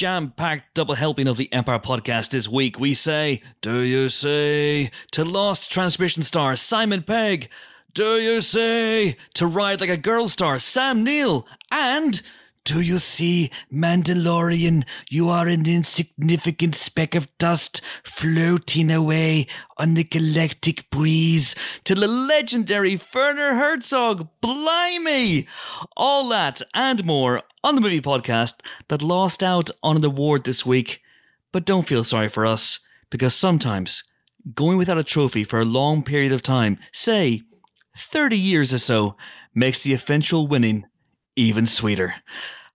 jam packed double helping of the Empire podcast this week. We say, Do you say to Lost transmission star Simon Pegg? Do you say to ride like a girl star Sam Neill? And do you see, Mandalorian, you are an insignificant speck of dust floating away on the galactic breeze to the legendary Werner Herzog. Blimey! All that and more on the movie podcast that lost out on an award this week. But don't feel sorry for us, because sometimes going without a trophy for a long period of time, say 30 years or so, makes the eventual winning even sweeter.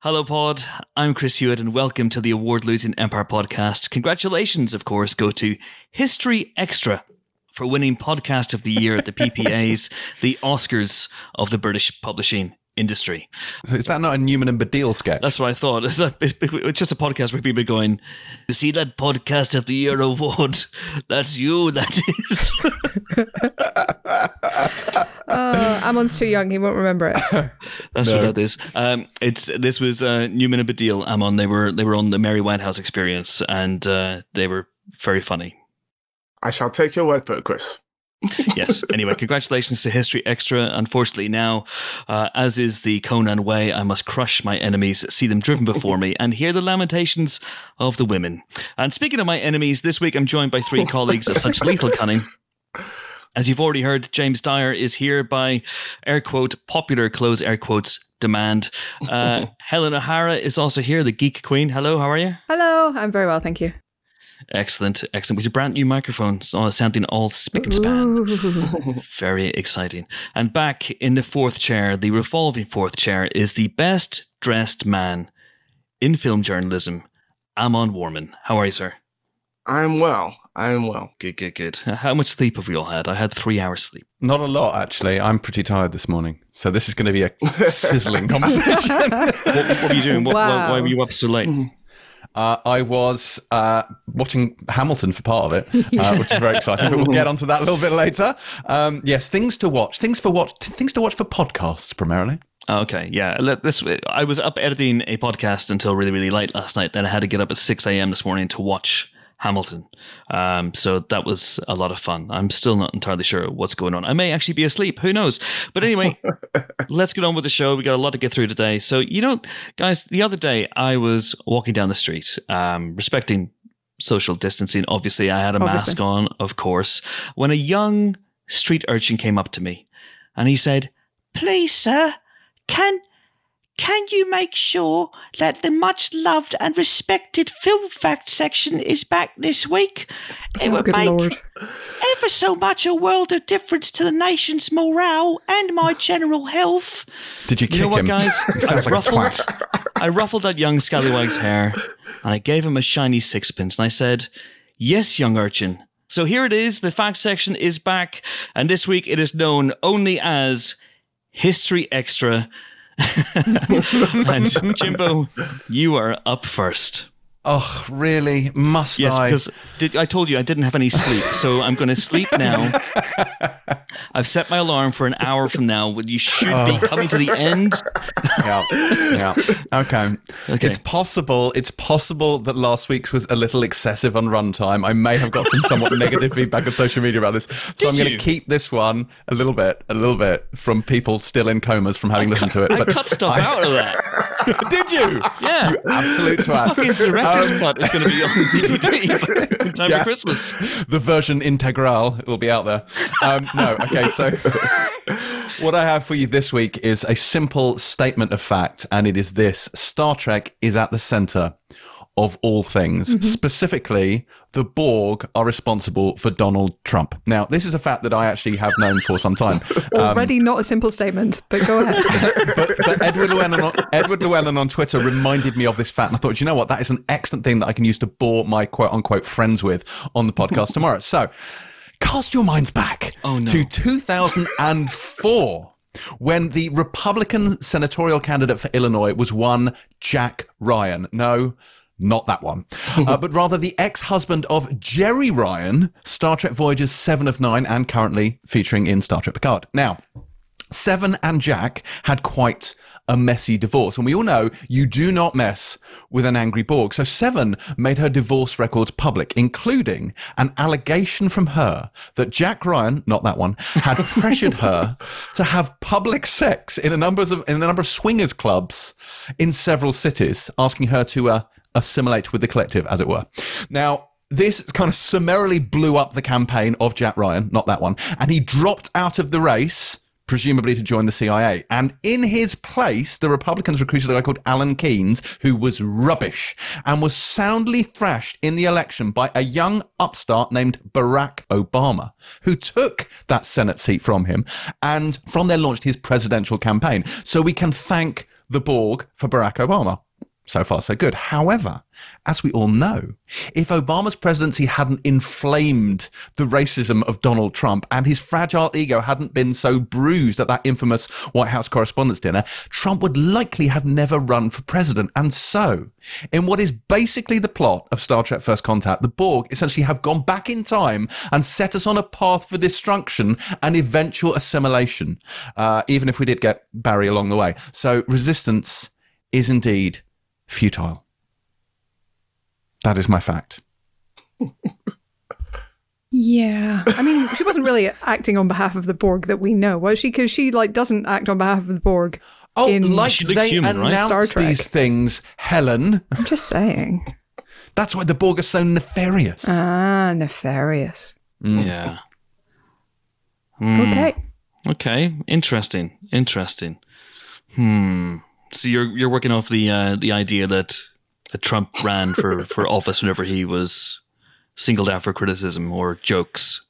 Hello, Pod. I'm Chris Hewitt, and welcome to the award losing Empire podcast. Congratulations, of course, go to History Extra for winning Podcast of the Year at the PPAs, the Oscars of the British publishing industry. So is that not a Newman and Baddiel sketch? That's what I thought. It's, a, it's, it's just a podcast where people are going, You see that Podcast of the Year award? That's you, that is. Uh, Amon's too young; he won't remember it. That's No. what that is. Um, it's this was uh, Newman and Baddiel. Amon. They were they were on the Mary Whitehouse Experience, and uh, they were very funny. I shall take your word for it, Chris. Yes. anyway, congratulations to History Extra. Unfortunately, now, uh, as is the Conan way, I must crush my enemies, see them driven before me, and hear the lamentations of the women. And speaking of my enemies, this week I'm joined by three colleagues of such lethal cunning. As you've already heard, James Dyer is here by air quote popular close air quotes demand. Uh, Helen O'Hara is also here, the geek queen. Hello, how are you? Hello, I'm very well, thank you. Excellent, excellent. With your brand new microphones, all sounding all spick and span. Very exciting. And back in the fourth chair, the revolving fourth chair, is the best dressed man in film journalism, Amon Warmann. How are you, sir? I'm well. I'm well. Good, good, good. How much sleep have we all had? I had three hours sleep. Not a lot, actually. I'm pretty tired this morning. So this is going to be a sizzling conversation. What, what were you doing? What, why, Wow. why were you up so late? Uh, I was uh, watching Hamilton for part of it, uh, which is very exciting. But we'll get onto that a little bit later. Um, yes, things to watch. Things for watch. Things to watch for podcasts primarily. Oh, Okay, yeah. Let this. I was up editing a podcast until really, really late last night. Then I had to get up at six a.m. this morning to watch Hamilton. Um, so that was a lot of fun. I'm still not entirely sure what's going on. I may actually be asleep. Who knows? But anyway, let's get on with the show. We got a lot to get through today. So you know, guys, the other day I was walking down the street, um, respecting social distancing. Obviously, I had a Obviously. mask on, of course. When a young street urchin came up to me, and he said, "Please, sir." Can can you make sure that the much loved and respected film fact section is back this week? Oh, it Oh, would good make lord. ever so much a world of difference to the nation's morale and my general health. Did you You kick know what, him? guys? He sounds I like a ruffled, twat. I ruffled that young scallywag's hair, and I gave him a shiny sixpence, and I said, "Yes, young urchin." So here it is. The fact section is back, and this week it is known only as History Extra. and Jimbo, you are up first. Oh, really? Must Yes, I? because did, I told you I didn't have any sleep, so I'm going to sleep now. I've set my alarm for an hour from now. when You should be oh. coming to the end. yeah, yeah. Okay. Okay. It's possible. It's possible that last week's was a little excessive on runtime. I may have got some somewhat negative feedback on social media about this, so Did I'm going to keep this one a little bit, a little bit from people still in comas from having listened to it. I But cut stuff out of that. did you? Yeah. You absolute twat. Cut is going to be on in time Yeah. for Christmas. the version integral will be out there. Um, no, okay, so what I have for you this week is a simple statement of fact, and it is this Star Trek is at the center of all things. Specifically, the Borg are responsible for Donald Trump. Now, this is a fact that I actually have known for some time. Um, Already not a simple statement, but go ahead. but, but Edward Llewellyn on, Edward Llewellyn on Twitter reminded me of this fact, and I thought, you know what, that is an excellent thing that I can use to bore my quote unquote friends with on the podcast tomorrow. So, cast your minds back Oh, no. to 2004. When the Republican senatorial candidate for Illinois was one Jack Ryan. No, not that one. uh, but rather the ex husband of Jeri Ryan, Star Trek Voyager's Seven of Nine, and currently featuring in Star Trek Picard. Now, Seven and Jack had quite a messy divorce. And we all know you do not mess with an angry Borg. So Seven made her divorce records public, including an allegation from her that Jack Ryan, not that one, had pressured her to have public sex in a number of in a number of swingers clubs in several cities, asking her to uh, assimilate with the collective, as it were. Now, this kind of summarily blew up the campaign of Jack Ryan, not that one, and he dropped out of the race presumably to join the CIA. And in his place, the Republicans recruited a guy called Alan Keyes, who was rubbish and was soundly thrashed in the election by a young upstart named Barack Obama, who took that Senate seat from him and from there launched his presidential campaign. So we can thank the Borg for Barack Obama. So far, so good. However, as we all know, if Obama's presidency hadn't inflamed the racism of Donald Trump and his fragile ego hadn't been so bruised at that infamous White House Correspondents' Dinner, Trump would likely have never run for president. And so, in what is basically the plot of Star Trek First Contact, the Borg essentially have gone back in time and set us on a path for destruction and eventual assimilation, uh, even if we did get Barry along the way. So, resistance is indeed futile. That is my fact. Yeah. I mean, she wasn't really acting on behalf of the Borg that we know, was she? Because she like doesn't act on behalf of the Borg. Oh, in like they human, right? announce Star these things, Helen. I'm just saying. That's why the Borg are so nefarious. Ah, nefarious. Yeah. Hmm. Okay. Okay. Interesting. Interesting. Hmm. So you're you're working off the uh, the idea that, that Trump ran for, for office whenever he was singled out for criticism or jokes.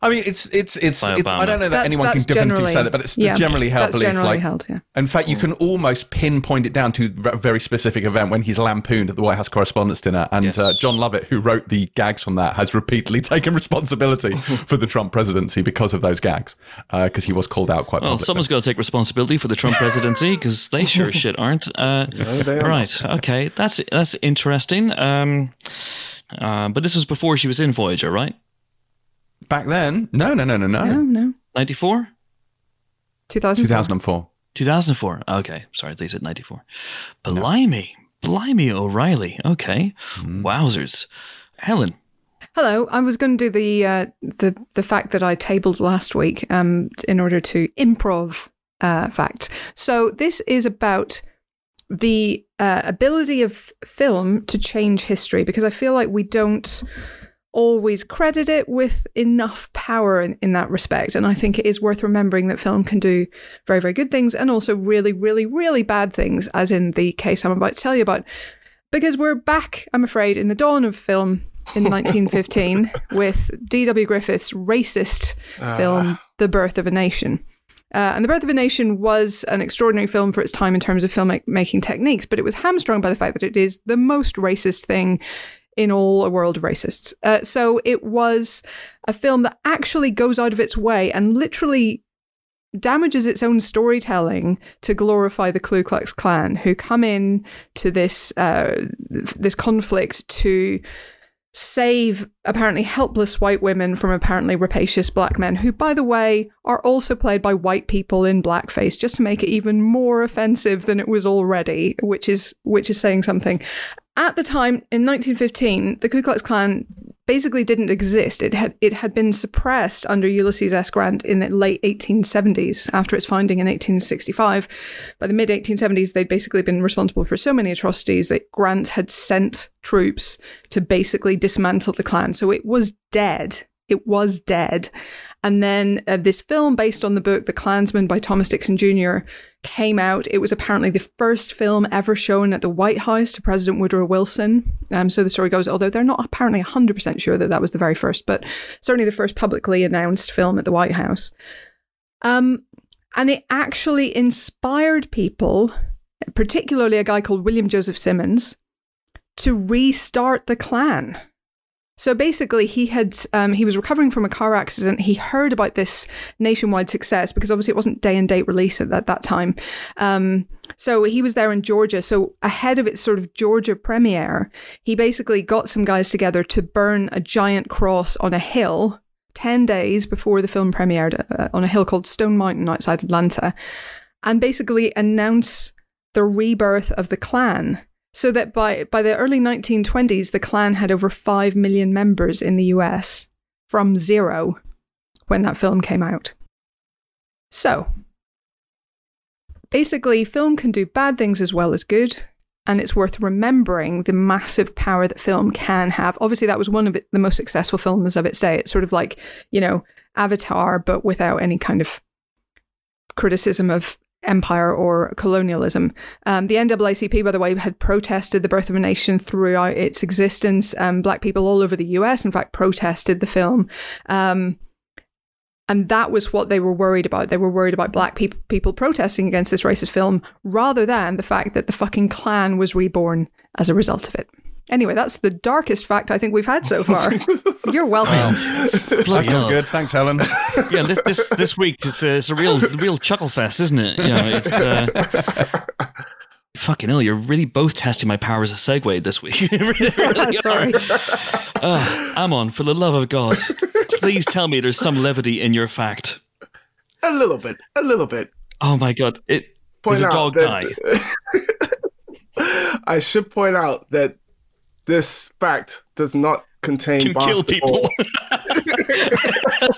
I mean, it's it's it's, it's I don't know that That's- anyone can that's definitively say that, but it's yeah, generally held that's belief. generally like, held, yeah. in fact, you can almost pinpoint it down to a very specific event when he's lampooned at the White House Correspondents' Dinner, and Yes. uh, Jon Lovett, who wrote the gags from that, has repeatedly taken responsibility for the Trump presidency because of those gags, because he was called out quite Well, publicly. someone's got to take responsibility for the Trump presidency because they sure as shit aren't. Uh, they are right. Okay. That's that's interesting. Um, uh, but this was before she was in Voyager, right? Back then, no, no, no, no, no, No, no. Ninety four. 2000. 2004. 2004. Okay, sorry, they said 94. Blimey, blimey, O'Reilly. Okay, wowzers. Helen, Hello. I was going to do the uh, the the fact that I tabled last week um, in order to improv uh, facts. So this is about the uh, ability of film to change history because I feel like we don't always credit it with enough power in, in that respect. And I think it is worth remembering that film can do very, very good things and also really, really, really bad things, as in the case I'm about to tell you about. Because we're back, I'm afraid, in the dawn of film in 1915 with D.W. Griffith's racist film, The Birth of a Nation. Uh, and The Birth of a Nation was an extraordinary film for its time in terms of filmmaking techniques, but it was hamstrung by the fact that it is the most racist thing in all a world of racists. Uh, so it was a film that actually goes out of its way and literally damages its own storytelling to glorify the Ku Klux Klan, who come in to this uh, this conflict to save apparently helpless white women from apparently rapacious black men, who, by the way, are also played by white people in blackface, just to make it even more offensive than it was already, which is which is saying something. At the time, in 1915, the Ku Klux Klan basically didn't exist. It had it had been suppressed under Ulysses S. Grant in the late 1870s after its founding in 1865. By the mid 1870s, they'd basically been responsible for so many atrocities that Grant had sent troops to basically dismantle the Klan. So it was dead. It was dead. And then uh, this film based on the book The Klansman by Thomas Dixon Jr. came out. It was apparently the first film ever shown at the White House to President Woodrow Wilson. Um, so the story goes, although they're not apparently 100% sure that that was the very first, but certainly the first publicly announced film at the White House. Um, and it actually inspired people, particularly a guy called William Joseph Simmons, to restart the Klan. So basically, he had um, he was recovering from a car accident. He heard about this nationwide success because obviously it wasn't day and date release at that, that time. Um, so he was there in Georgia. So ahead of its sort of Georgia premiere, he basically got some guys together to burn a giant cross on a hill 10 days before the film premiered uh, on a hill called Stone Mountain outside Atlanta and basically announce the rebirth of the Klan. So that by, by the early 1920s, the Klan had over 5 million members in the US from zero when that film came out. So, basically, film can do bad things as well as good, and it's worth remembering the massive power that film can have. Obviously, that was one of the most successful films of its day. It's sort of like, you know, Avatar, but without any kind of criticism of empire or colonialism. Um, the NAACP, by the way, had protested the birth of a nation throughout its existence. Um, black people all over the US, in fact, protested the film. Um, and that was what they were worried about. They were worried about black people people protesting against this racist film rather than the fact that the fucking Klan was reborn as a result of it. Anyway, that's the darkest fact I think we've had so far. You're welcome. I Bloody feel hell. good. Thanks, Helen. Yeah, this this, this week it's a, it's a real real chuckle fest, isn't it? You know, it's uh, fucking hell. You're really both testing my powers of segue this week. Really, really Sorry. are. Uh, Amon, for the love of God, please tell me there's some levity in your fact. A little bit, a little bit. Oh my God, it Point Does a out dog die? I should point out that this fact does not contain can kill basketball. people.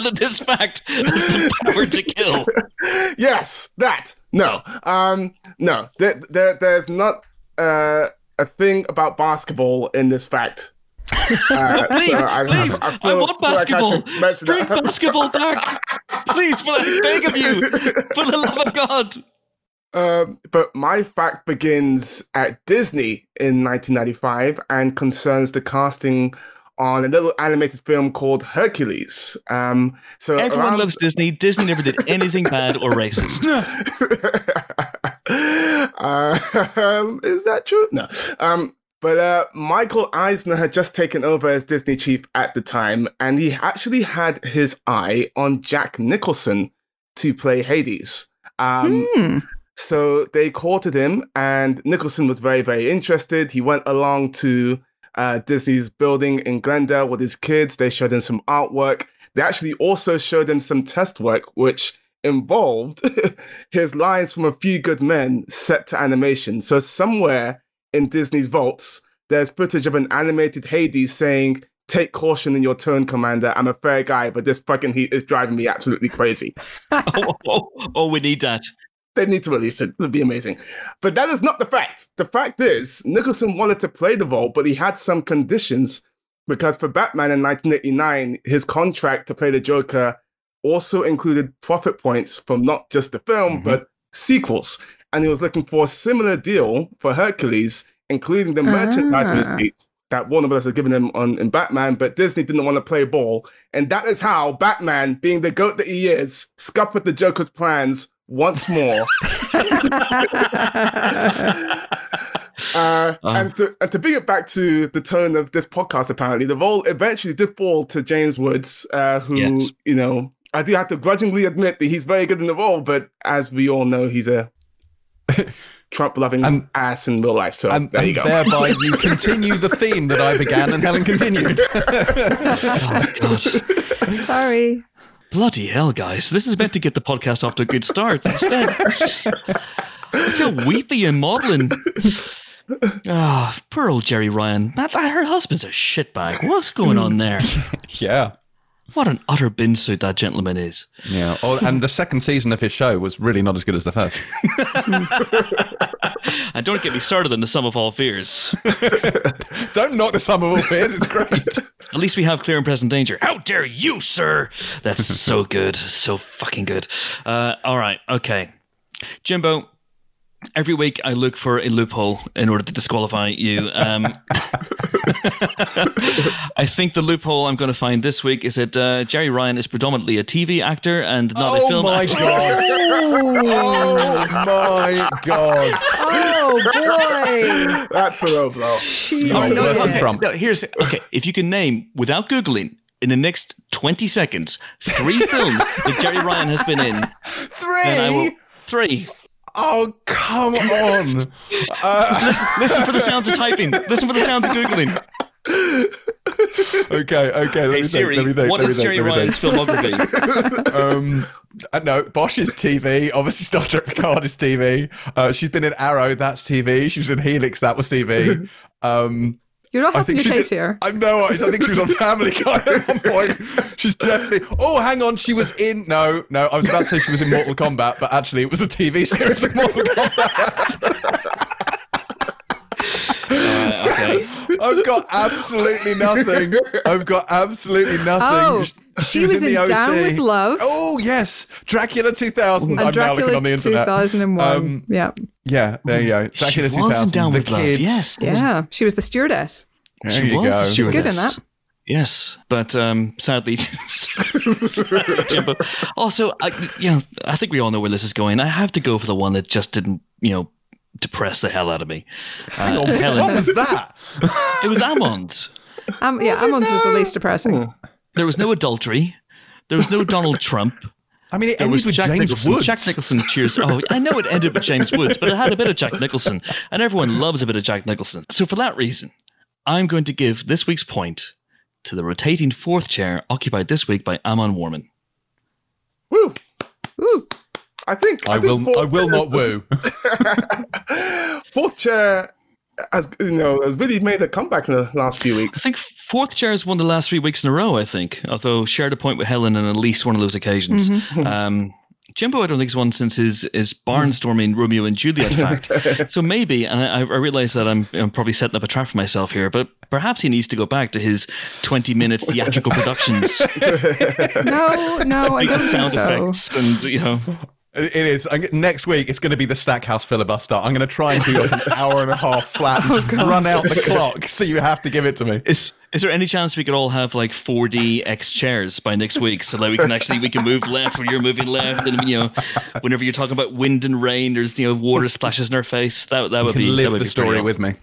this fact has the power to kill. yes, that. No, um, no. There, there, there's not uh, a thing about basketball in this fact. Uh, Please, so I, please, I, I, feel want like I basketball. should Bring basketball back. Please, for the beg of you, for the love of God. Um, but my fact begins at Disney in 1995 and concerns the casting on a little animated film called Hercules. Um, so Everyone around- loves Disney. Disney never did anything bad or racist. um, is that true? No. Um, but uh, Michael Eisner had just taken over as Disney chief at the time, and he actually had his eye on Jack Nicholson to play Hades. Um, Hmm. So they courted him, and Nicholson was very, very interested. He went along to uh, Disney's building in Glendale with his kids. They showed him some artwork. They actually also showed him some test work, which involved his lines from A Few Good Men set to animation. So somewhere in Disney's vaults, there's footage of an animated Hades saying, Take caution in your turn, Commander. I'm a fair guy, but this fucking heat is driving me absolutely crazy. oh, oh, oh, we need that. They need to release it. It would be amazing. But that is not the fact. The fact is, Nicholson wanted to play the role, but he had some conditions because for Batman in 1989, his contract to play the Joker also included profit points from not just the film, Mhm. but sequels. And he was looking for a similar deal for Hercules, including the Ah. receipts that Warner Bros. had given him on in Batman, but Disney didn't want to play ball. And that is how Batman, being the goat that he is, scuppered the Joker's plans once more. Uh, Uh. and, to, and to bring it back to the tone of this podcast, apparently, the role eventually did fall to James Woods, uh, who, Yes. you know, I do have to grudgingly admit that he's very good in the role, but as we all know, he's a Trump loving And- ass in real life. So And, there you and go. thereby you continue the theme that I began and Helen continued. Oh, God. Sorry. Bloody hell, guys. This is meant to get the podcast off to a good start. Instead, just, I feel weepy and maudlin. Ah, poor old Jeri Ryan. Her husband's a shitbag. What's going on there? yeah. What an utter bin suit that gentleman is. Yeah. Oh, and the second season of his show was really not as good as the first. And don't get me started on the sum of all fears. Don't knock the sum of all fears. It's great. At least we have clear and present danger. How dare you, sir? That's so good. So fucking good. Uh, all right. Okay. Jimbo, every week I look for a loophole in order to disqualify you. Um, I think the loophole I'm going to find this week is that uh, Jeri Ryan is predominantly a TV actor and not a film. Actor. Oh my god. Oh my god. Oh boy. That's a low blow. She Oh, no, worse than. Trump. No, here's okay. If you can name without googling in the next 20 seconds three films that Jeri Ryan has been in, then I will Three. Three. Oh come on. Uh, Listen, listen for the sounds of typing. Listen for the sounds of googling. okay, okay. Let Hey me Siri, think. Let me think. what let is Jerry let Ryan's think. filmography? Um, I know Bosch's TV. Obviously, Star Trek Picard is TV. Uh, she's been in Arrow. That's TV. She was in Helix. That was TV. Um, You're not I helping think your she case did- here. I know. I think she was on Family Guy at one point. She's definitely. Oh, hang on. She was in. No, no. I was about to say she was in Mortal Kombat, but actually, it was a TV series of Mortal Kombat. Uh, okay. I've got absolutely nothing. I've got absolutely nothing. Oh, She she was in the OC. Down with Love Oh yes, Dracula 2000. and I'm now Dracula looking on the internet. 2001. Um, yeah. Yeah, there you go. Dracula she 2000. down the with love. Yes. Yeah. She was the stewardess. There She you was go. the She's good in that. Yes, but um, sadly, Also, I, you know, I think we all know where this is going. I have to go for the one that just didn't, you know, depress the hell out of me. Hang Uh, on, which Helen- one was that? It was Amon's. Um, yeah, Amon's was the least depressing. There was no adultery. There was no Donald Trump. I mean, it There ended with Jack James Nicholson. Woods. Jack Nicholson cheers. Oh, I know it ended with James Woods, but it had a bit of Jack Nicholson, and everyone loves a bit of Jack Nicholson. So for that reason, I'm going to give this week's point to the rotating fourth chair occupied this week by Amon Warmann. Woo! Ooh. I think I think will. I will not woo. Fourth chair has you know has really made a comeback in the last few weeks. I think fourth chair has won the last three weeks in a row. I think, although shared a point with Helen on at least one of those occasions. Um, Jimbo, I don't think has won since his his barnstorming Romeo and Juliet fact. so maybe, and I, I realize that I'm, I'm probably setting up a trap for myself here, but perhaps he needs to go back to his 20 minute theatrical productions, No, no, I don't think sound so. effects, and you know. It it is. Next week, it's going to be the Stackhouse filibuster. I'm going to try and do like an hour and a half flat and Oh, run out the clock. So you have to give it to me. Is is there any chance we could all have like 4D X chairs by next week, so that we can actually we can move left when you're moving left, and you know, whenever you're talking about wind and rain, there's you know water splashes in our face. That that You would can be that live would the be story with me.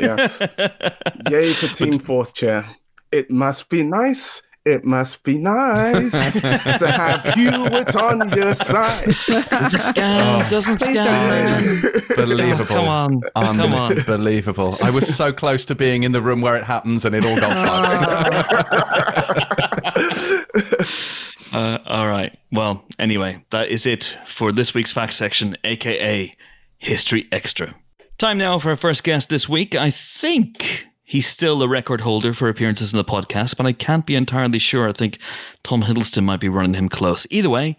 yes. Yay for Team Fourth Chair. It must be nice. It must be nice to have Hewitt on your side. Doesn't scan, doesn't Please scan. don't Come on, come on. Unbelievable. I was so close to being in the room where it happens and it all got fucked. Uh, all right. Well, anyway, that is it for this week's fact section, aka History Extra. Time now for our first guest this week. I think he's still the record holder for appearances in the podcast, but I can't be entirely sure. I think Tom Hiddleston might be running him close. Either way,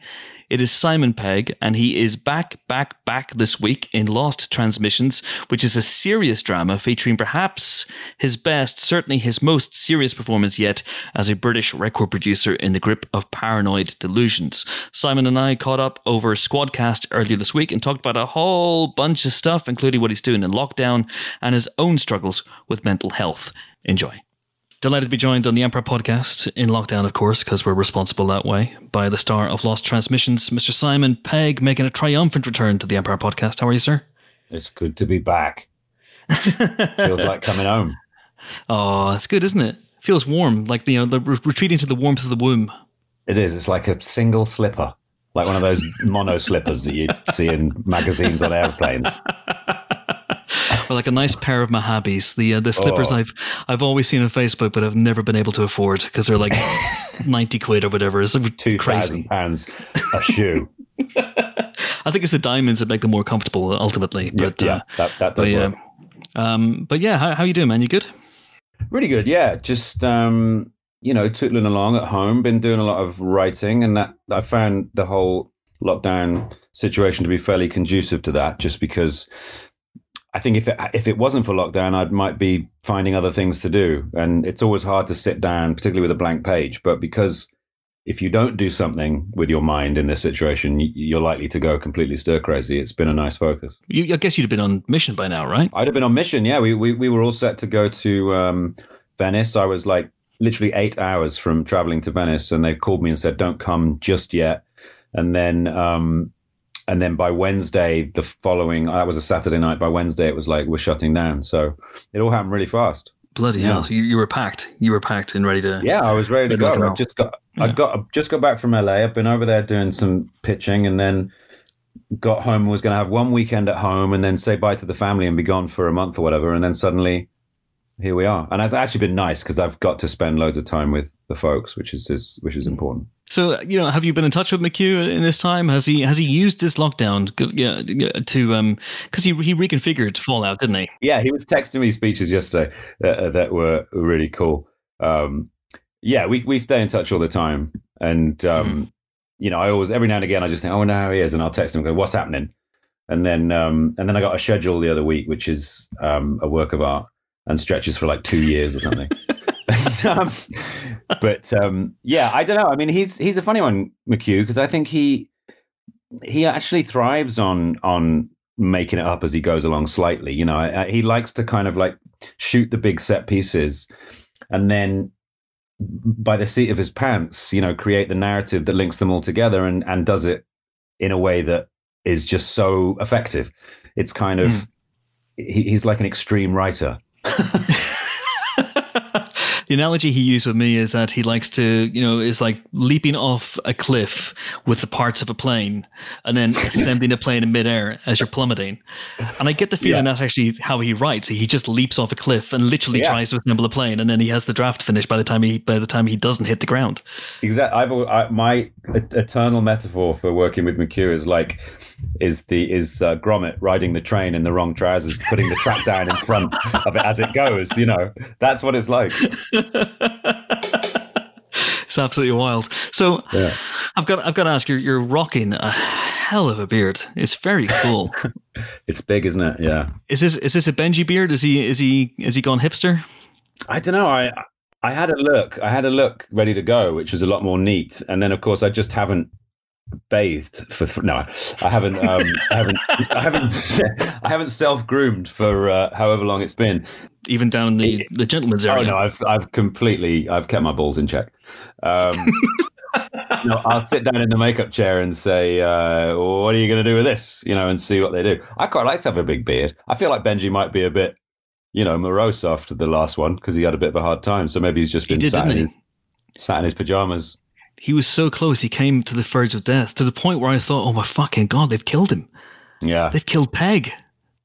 it is Simon Pegg, and he is back, back, back this week in Lost Transmissions, which is a serious drama featuring perhaps his best, certainly his most serious performance yet as a British record producer in the grip of paranoid delusions. Simon and I caught up over Squadcast earlier this week and talked about a whole bunch of stuff, including what he's doing in lockdown and his own struggles with mental health. Enjoy. Delighted to be joined on the Empire podcast in lockdown, of course, because we're responsible that way, by the star of Lost Transmissions, Mr. Simon Pegg, making a triumphant return to the Empire podcast. How are you, sir? It's good to be back. Feels like coming home. Oh, it's good, isn't it? Feels warm, like you uh, know, the re- retreating to the warmth of the womb. It is. It's like a single slipper, like one of those mono slippers that you see in magazines on airplanes. Or like a nice pair of Mahabis, the uh, the slippers Oh. I've I've always seen on Facebook, but I've never been able to afford because they're like ninety quid or whatever. It's Two crazy. thousand pounds a shoe. I think it's the diamonds that make them more comfortable ultimately. But yeah, uh, that, that but does yeah, um, but yeah, how how you doing, man? You good? Really good. Yeah, just um, you know, tootling along at home. Been doing a lot of writing, and that I found the whole lockdown situation to be fairly conducive to that. Just because I think if it if it wasn't for lockdown, I might be finding other things to do, and it's always hard to sit down, particularly with a blank page. But because if you don't do something with your mind in this situation, you're likely to go completely stir crazy. It's been a nice focus. You, I guess you'd have been on mission by now, right? I'd have been on mission. Yeah, we we, we were all set to go to um, Venice. I was like literally eight hours from traveling to Venice, and they called me and said, "Don't come just yet." And then um, and then by Wednesday, the following uh, that was a Saturday night. By Wednesday, it was like we're shutting down. So it all happened really fast. Bloody Yeah. hell! So you, you were packed. You were packed and ready to. Yeah, I was ready to Good luck and go. I just got Yeah. I got I just got back from LA. I've been over there doing some pitching, and then got home and was going to have one weekend at home, and then say bye to the family and be gone for a month or whatever. And then suddenly, here we are. And it's actually been nice because I've got to spend loads of time with the folks, which is, is which is important. So you know, have you been in touch with McQ in this time? Has he has he used this lockdown yeah, to um because he he reconfigured Fallout, didn't he? Yeah, he was texting me speeches yesterday that, that were really cool. Um, yeah, we we stay in touch all the time, and um, mm. you know, I always every now and again I just think, oh, I wonder how he is, and I'll text him, and go, what's happening? And then um, and then I got a schedule the other week, which is um, a work of art and stretches for like two years or something. um, but um, yeah, I don't know. I mean, he's he's a funny one, McQ, because I think he he actually thrives on on making it up as he goes along slightly. You know, I, I, he likes to kind of like shoot the big set pieces, and then by the seat of his pants, you know, create the narrative that links them all together and and does it in a way that is just so effective. It's kind of mm. he, he's like an extreme writer. ハハハ。The analogy he used with me is that he likes to, you know, is like leaping off a cliff with the parts of a plane and then assembling a plane in midair as you're plummeting. And I get the feeling yeah. that's actually how he writes. He just leaps off a cliff and literally yeah. tries to assemble a plane, and then he has the draft finished by the time he by the time he doesn't hit the ground. Exactly. I've I, my eternal metaphor for working with McQ is like is the is uh, Gromit riding the train in the wrong trousers, putting the track down in front of it as it goes. You know, that's what it's like. it's absolutely wild. So, yeah. I've got I've got to ask you. You're rocking a hell of a beard. It's very cool. it's big, isn't it? Yeah. Is this is this a Benji beard? Is he is he is he gone hipster? I don't know. I I had a look. I had a look ready to go, which was a lot more neat. And then, of course, I just haven't bathed for no i haven't um i haven't i haven't i haven't self groomed for uh, however long it's been even down in the the gentleman's area oh no i've i've completely i've kept my balls in check um no, I'll sit down in the makeup chair and say, uh, "What are you going to do with this?" You know, and see what they do. I quite like to have a big beard. I feel like Benji might be a bit, you know, morose after the last one because he had a bit of a hard time. So maybe he's just been he did, sat, in his, sat in his pajamas he was so close. He came to the verge of death to the point where I thought, "Oh my fucking god, they've killed him! Yeah, they've killed Pegg.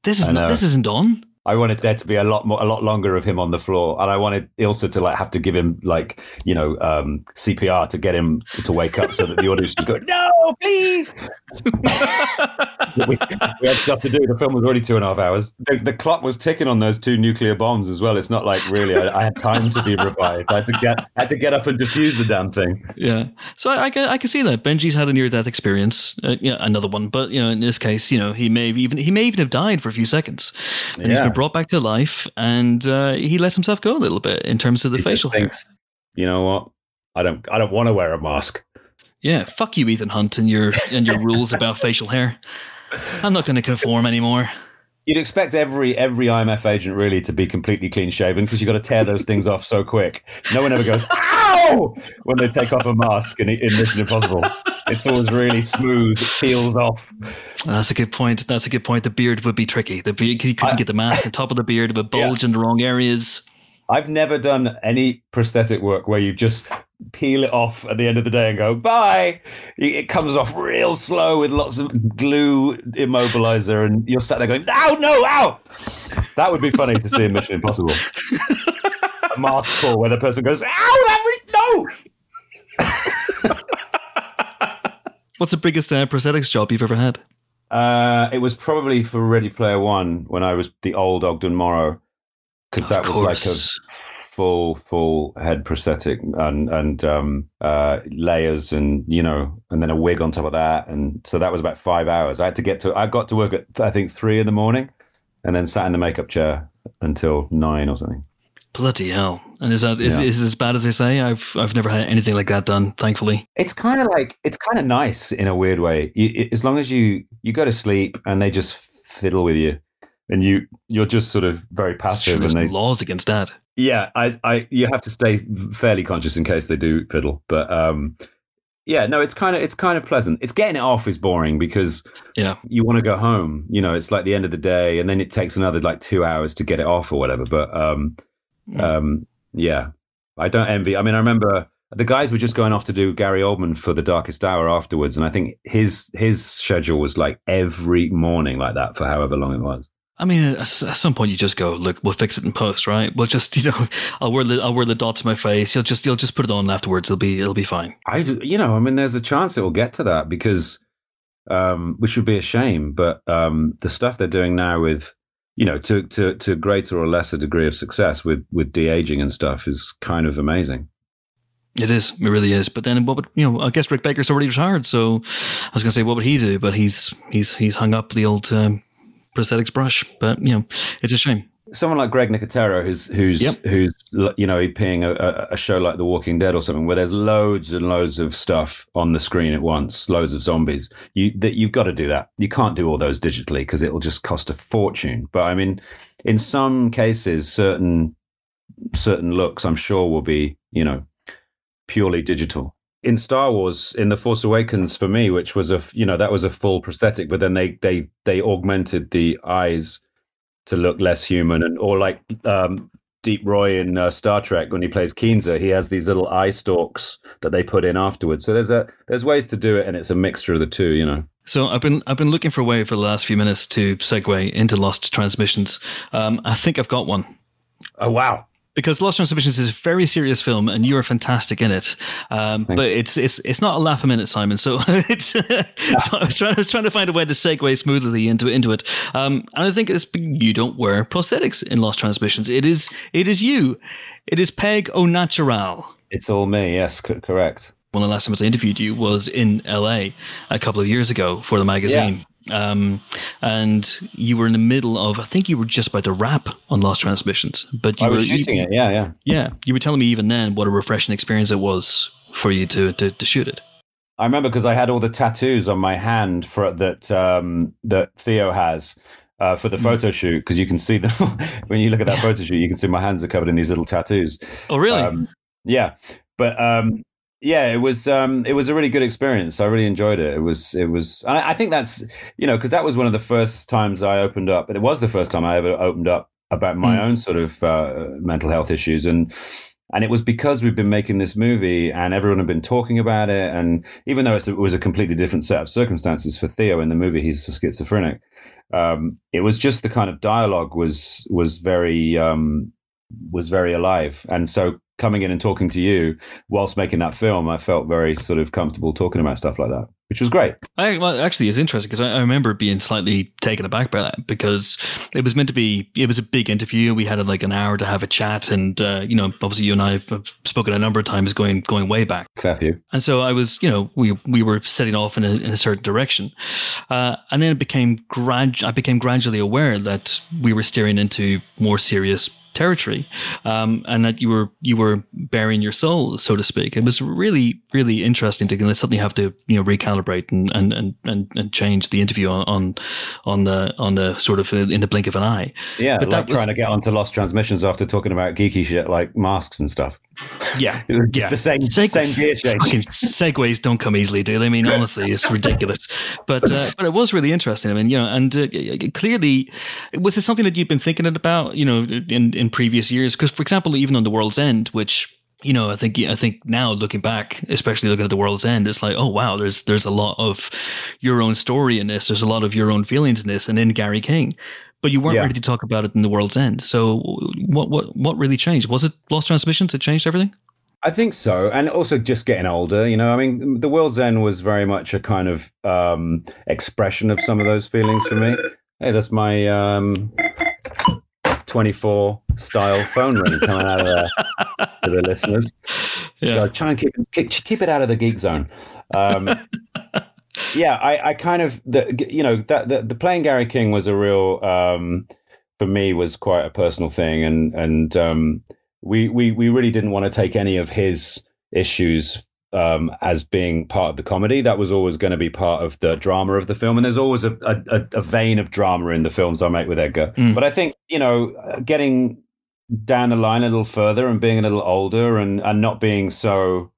This is not. This isn't on." I wanted there to be a lot more, a lot longer of him on the floor, and I wanted Ilsa to like have to give him like you know um, CPR to get him to wake up, so that the audience would go, "No, please." we, we, had stuff to do. The film was already two and a half hours. The, the, clock was ticking on those two nuclear bombs as well. It's not like really I, I, had time to be revived. I had to get I had to get up and defuse the damn thing. Yeah, so I, I, I can see that Benji's had a near death experience. Uh, yeah, another one, but you know, in this case, you know, he may even he may even have died for a few seconds, and yeah. he's been brought back to life, and uh, he lets himself go a little bit in terms of the he facial thinks, hair. You know what? I don't I don't want to wear a mask. Yeah, fuck you, Ethan Hunt, and your and your rules about facial hair. I'm not going to conform anymore. You'd expect every every IMF agent really to be completely clean shaven because you've got to tear those things off so quick. No one ever goes "ow" when they take off a mask in, in Mission Impossible. It's always really smooth. It peels off. That's a good point. That's a good point. The beard would be tricky. The beard, you couldn't I, get the mask on top of the beard. It would bulge yeah. in the wrong areas. I've never done any prosthetic work where you just peel it off at the end of the day and go bye. It comes off real slow with lots of glue immobilizer, and you're sat there going, "Ow, no, ow!" That would be funny to see in Mission Impossible. a mask call where the person goes, "Ow, that really no." What's the biggest uh, prosthetics job you've ever had? Uh, it was probably for Ready Player One when I was the old Ogden Morrow because that was like a full full head prosthetic and and um, uh, layers and you know and then a wig on top of that and so that was about five hours. I had to get to I got to work at I think three in the morning and then sat in the makeup chair until nine or something. Bloody hell! And is that is, yeah. is it as bad as they say? I've I've never had anything like that done. Thankfully, it's kind of like it's kind of nice in a weird way. You, as long as you you go to sleep and they just fiddle with you and you you're just sort of very passive. Sure, and they, laws against that. Yeah, I, I, you have to stay fairly conscious in case they do fiddle. But um, yeah, no, it's kind of it's kind of pleasant. It's getting it off is boring because yeah, you want to go home. You know, it's like the end of the day, and then it takes another like two hours to get it off or whatever. But um, mm. um, yeah, I don't envy. I mean, I remember the guys were just going off to do Gary Oldman for the Darkest Hour afterwards, and I think his his schedule was like every morning like that for however long it was. I mean, at, some point you just go, look, we'll fix it in post, right? We'll just, you know, I'll wear the I'll wear the dots in my face. You'll just you'll just put it on afterwards. It'll be it'll be fine. I, you know, I mean, there's a chance it will get to that because, um, which would be a shame. But um, the stuff they're doing now with, you know, to to to greater or lesser degree of success with with de aging and stuff is kind of amazing. It is. It really is. But then, what would you know? I guess Rick Baker's already retired, so I was going to say, what would he do? But he's he's he's hung up the old um, prosthetics brush. But you know, it's a shame. Someone like Greg Nicotero, who's who's Yep. who's you know peeing a, a, a show like The Walking Dead or something, where there's loads and loads of stuff on the screen at once, loads of zombies. You that you've got to do that. You can't do all those digitally because it'll just cost a fortune. But I mean, in some cases, certain certain looks, I'm sure, will be you know purely digital. In Star Wars, in the Force Awakens, for me, which was a you know that was a full prosthetic, but then they they they augmented the eyes to look less human, and or like um, Deep Roy in uh, Star Trek when he plays Keenser, he has these little eye stalks that they put in afterwards. So there's a there's ways to do it, and it's a mixture of the two, you know. So I've been I've been looking for a way for the last few minutes to segue into Lost Transmissions. Um, I think I've got one. Oh wow! Because Lost Transmissions is a very serious film, and you are fantastic in it. Um, but it's it's it's not a laugh a minute, Simon. So it's so I was trying I was trying to find a way to segue smoothly into into it. Um, and I think it's you don't wear prosthetics in Lost Transmissions. It is it is you. It is Pegg Au Natural. It's all me. Yes, c- correct. One of the last times I interviewed you was in LA a couple of years ago for the magazine. Um, and you were in the middle of, I think you were just about to wrap on Lost Transmissions, but you I were was shooting you, it. Yeah, yeah. yeah, you were telling me even then what a refreshing experience it was for you to to, to shoot it. I remember because I had all the tattoos on my hand for that um, that Theo has uh, for the photo shoot because you can see them when you look at that photo shoot. You can see my hands are covered in these little tattoos. Oh, really? Um, yeah, but um, yeah, it was um, it was a really good experience. I really enjoyed it. It was it was. I, I think that's you know because that was one of the first times I opened up, and it was the first time I ever opened up about my Mm. own sort of uh, mental health issues and. And it was because we've been making this movie and everyone had been talking about it. And even though it's, it was a completely different set of circumstances for Theo in the movie, he's a schizophrenic. Um, it was just the kind of dialogue was was very um, was very alive. And so coming in and talking to you whilst making that film, I felt very sort of comfortable talking about stuff like that, which was great. I, well, actually, it's interesting because I, I remember being slightly taken aback by that because it was meant to be. It was a big interview. We had like an hour to have a chat, and uh, you know, obviously, you and I have spoken a number of times, going going way back. Fair few. And so I was, you know, we we were setting off in a, in a certain direction, uh, and then it became grad. I became gradually aware that we were steering into more serious territory, um, and that you were you were bearing your soul, so to speak. It was really really interesting to suddenly have to you know recalibrate and and and and, and change the interview on, on on the on the sort of in the blink of an eye. Yeah, But like that was- trying to get onto Lost Transmissions after talking about geeky shit like masks and stuff. Yeah, It was just Yeah. the same, Seg- same gear change. Segues don't come easily, do they? I mean, honestly, it's ridiculous. But uh, but it was really interesting. I mean, you know, and uh, clearly, was this something that you've been thinking about? You know, in in previous years? Because, for example, even on the World's End, which you know, I think I think now looking back, especially looking at the World's End, it's like, oh wow, there's there's a lot of your own story in this. There's a lot of your own feelings in this, and in Gary King. But you weren't Yeah. ready to talk about it in the World's End. So, what what what really changed? Was it Lost Transmissions that changed everything? I think so, and also just getting older. You know, I mean, the World's End was very much a kind of um, expression of some of those feelings for me. Hey, that's my um, 24 style phone ring coming out of there for the listeners. Yeah. So try and keep, keep keep it out of the geek zone. Um, yeah, I, I kind of the you know that the, the playing Gary King was a real um, for me was quite a personal thing, and and um, we we we really didn't want to take any of his issues um, as being part of the comedy. That was always going to be part of the drama of the film, and there's always a, a, a vein of drama in the films I make with Edgar. Mm. But I think you know, getting down the line a little further and being a little older and and not being so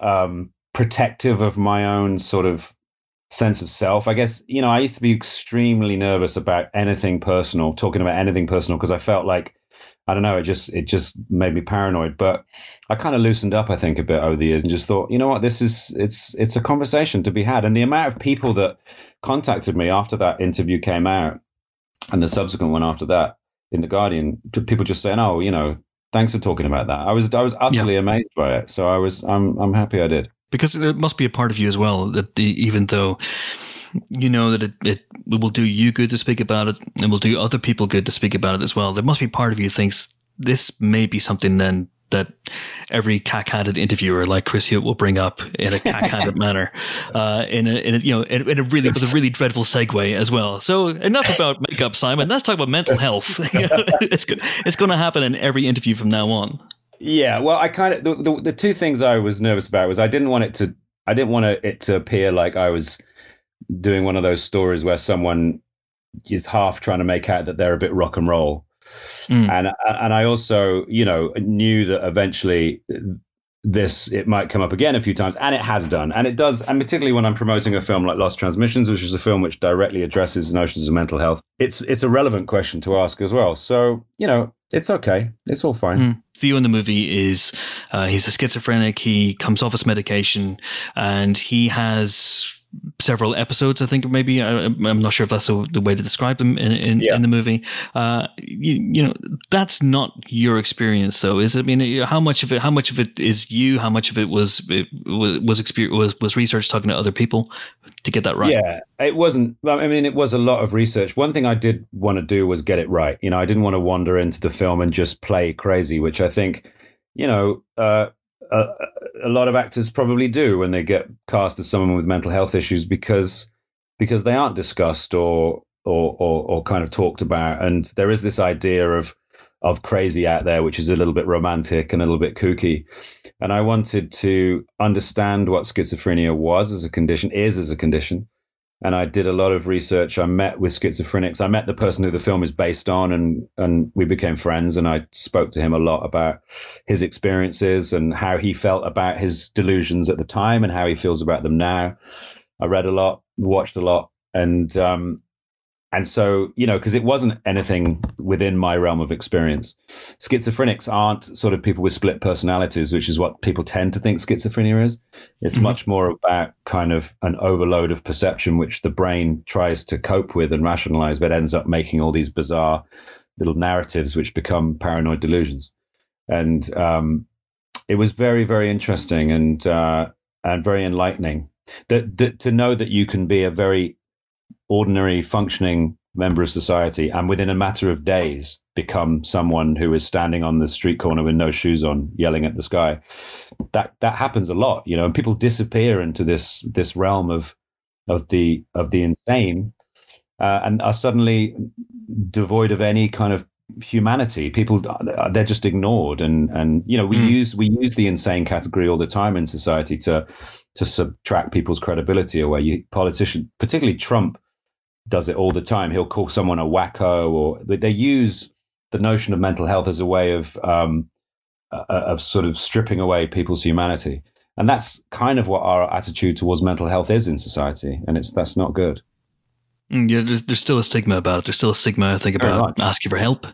um, protective of my own sort of sense of self. I guess you know I used to be extremely nervous about anything personal, talking about anything personal because I felt like I don't know, it just it just made me paranoid. But I kind of loosened up, I think, a bit over the years and just thought, you know what, this is it's it's a conversation to be had. And the amount of people that contacted me after that interview came out and the subsequent one after that in the Guardian, people just saying, "Oh, you know, thanks for talking about that." I was I was utterly yeah. amazed by it. So I was I'm I'm happy I did because it must be a part of you as well that the even though you know that it, it will do you good to speak about it and will do other people good to speak about it as well. There must be part of you thinks this may be something then that every cack-handed interviewer like Chris Hewitt will bring up in a cack-handed manner, uh, in, a, in a, you know in, in, a really with a really dreadful segue as well. So enough about makeup, Simon. Let's talk about mental health. it's it's going to happen in every interview from now on. Yeah, well, I kind of the, the, the two things I was nervous about was I didn't want it to I didn't want it to appear like I was doing one of those stories where someone is half trying to make out that they're a bit rock and roll. Mm. And and I also, you know, knew that eventually this it might come up again a few times and it has done and it does and particularly when i'm promoting a film like lost transmissions which is a film which directly addresses notions of mental health it's it's a relevant question to ask as well so you know it's okay it's all fine mm. view in the movie is uh, he's a schizophrenic he comes off his medication and he has several episodes. I think maybe I, am not sure if that's the, the, way to describe them in in, yeah. in the movie. Uh, you, you, know, that's not your experience, though, is it? I mean, how much of it? How much of it is you? How much of it was it was was experience was was research talking to other people to get that right? Yeah, it wasn't. I mean, it was a lot of research. One thing I did want to do was get it right. You know, I didn't want to wander into the film and just play crazy, which I think, you know. Uh, a, a lot of actors probably do when they get cast as someone with mental health issues because because they aren't discussed or or, or, or kind of talked about. And there is this idea of of crazy out there, which is a little bit romantic and a little bit kooky. And I wanted to understand what schizophrenia was as a condition, is as a condition, and I did a lot of research. I met with schizophrenics. I met the person who the film is based on, and and we became friends. And I spoke to him a lot about his experiences and how he felt about his delusions at the time and how he feels about them now. I read a lot, watched a lot, and um, and so, you know, because it wasn't anything within my realm of experience. Schizophrenics aren't sort of people with split personalities, which is what people tend to think schizophrenia is. It's mm-hmm. much more about kind of an overload of perception, which the brain tries to cope with and rationalize, but ends up making all these bizarre little narratives, which become paranoid delusions. And um, it was very, very interesting and uh, and very enlightening. That, that to know that you can be a very ordinary functioning member of society and within a matter of days become someone who is standing on the street corner with no shoes on yelling at the sky. That that happens a lot you know and people disappear into this this realm of of the of the insane uh, and are suddenly devoid of any kind of humanity. People uh, they're just ignored and and you know we mm. use we use the insane category all the time in society to to subtract people's credibility away. You politician particularly trump does it all the time. He'll call someone a wacko, or they use the notion of mental health as a way of um, of sort of stripping away people's humanity, and that's kind of what our attitude towards mental health is in society, and it's that's not good. Mm, yeah, there's, there's still a stigma about it. There's still a stigma, I think, about asking for help.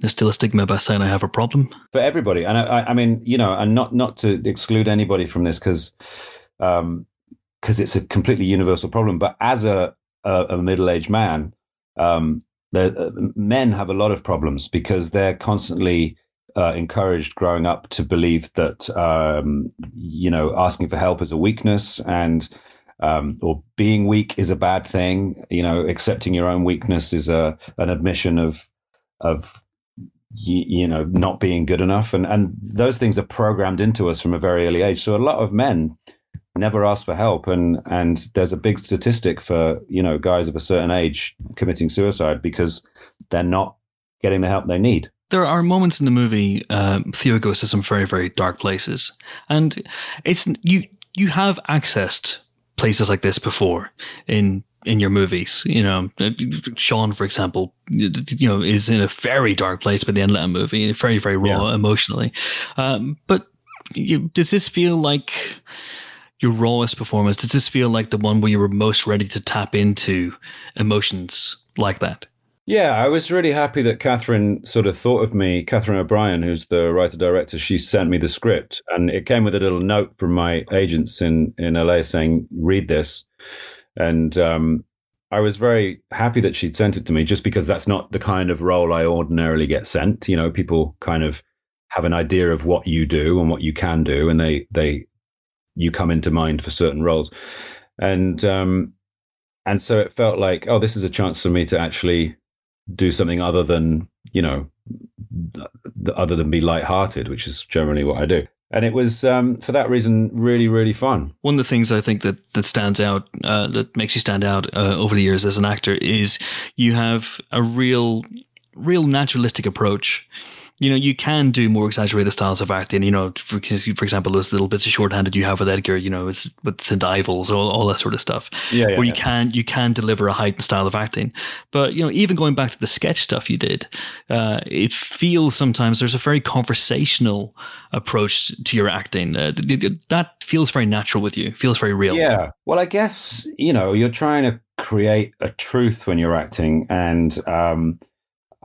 There's still a stigma about saying I have a problem for everybody. And I, I mean, you know, and not not to exclude anybody from this because um, because it's a completely universal problem. But as a a, middle-aged man, um, uh, men have a lot of problems because they're constantly uh, encouraged growing up to believe that um, you know asking for help is a weakness and um, or being weak is a bad thing. You know, accepting your own weakness is a an admission of of you, you know not being good enough, and and those things are programmed into us from a very early age. So a lot of men never ask for help. And and there's a big statistic for you know guys of a certain age committing suicide because they're not getting the help they need. There are moments in the movie uh, theo goes to some very very dark places. And it's you you have accessed places like this before in in your movies. You know Shaun for example you know is in a very dark place by the end of that movie very very raw yeah. emotionally. Um, but you, does this feel like your rawest performance, does this feel like the one where you were most ready to tap into emotions like that? Yeah, I was really happy that Katharine sort of thought of me. Katharine O'Brien, who's the writer director, she sent me the script, and it came with a little note from my agents in in LA saying, "Read this," and um, I was very happy that she'd sent it to me, just because that's not the kind of role I ordinarily get sent. You know, people kind of have an idea of what you do and what you can do, and they they you come into mind for certain roles, and um, and so it felt like, oh, this is a chance for me to actually do something other than you know, other than be light-hearted, which is generally what I do. And it was um, for that reason really really fun. One of the things i think that that stands out uh, that makes you stand out uh, over the years as an actor is you have a real real naturalistic approach you know, you can do more exaggerated styles of acting. You know, for, for example, those little bits of shorthanded you have with Edgar. You know, it's with St. Ivel's, all, all that sort of stuff. Yeah, yeah Where you yeah. can you can deliver a heightened style of acting. But you know, even going back to the sketch stuff you did, uh, it feels sometimes there's a very conversational approach to your acting. Uh, that feels very natural with you. Feels very real. Yeah. Well, I guess you know you're trying to create a truth when you're acting, and um,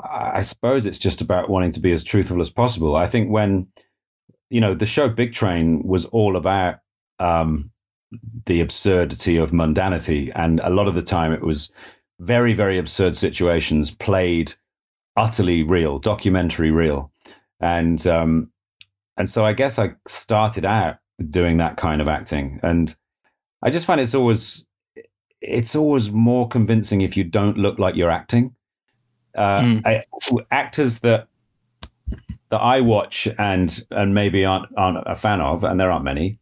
I suppose it's just about wanting to be as truthful as possible. I think when you know the show Big Train was all about um, the absurdity of mundanity, and a lot of the time it was very, very absurd situations played utterly real, documentary real, and um, and so I guess I started out doing that kind of acting, and I just find it's always it's always more convincing if you don't look like you're acting uh, Mm. I, actors that that I watch and and maybe aren't aren't a fan of, and there aren't many.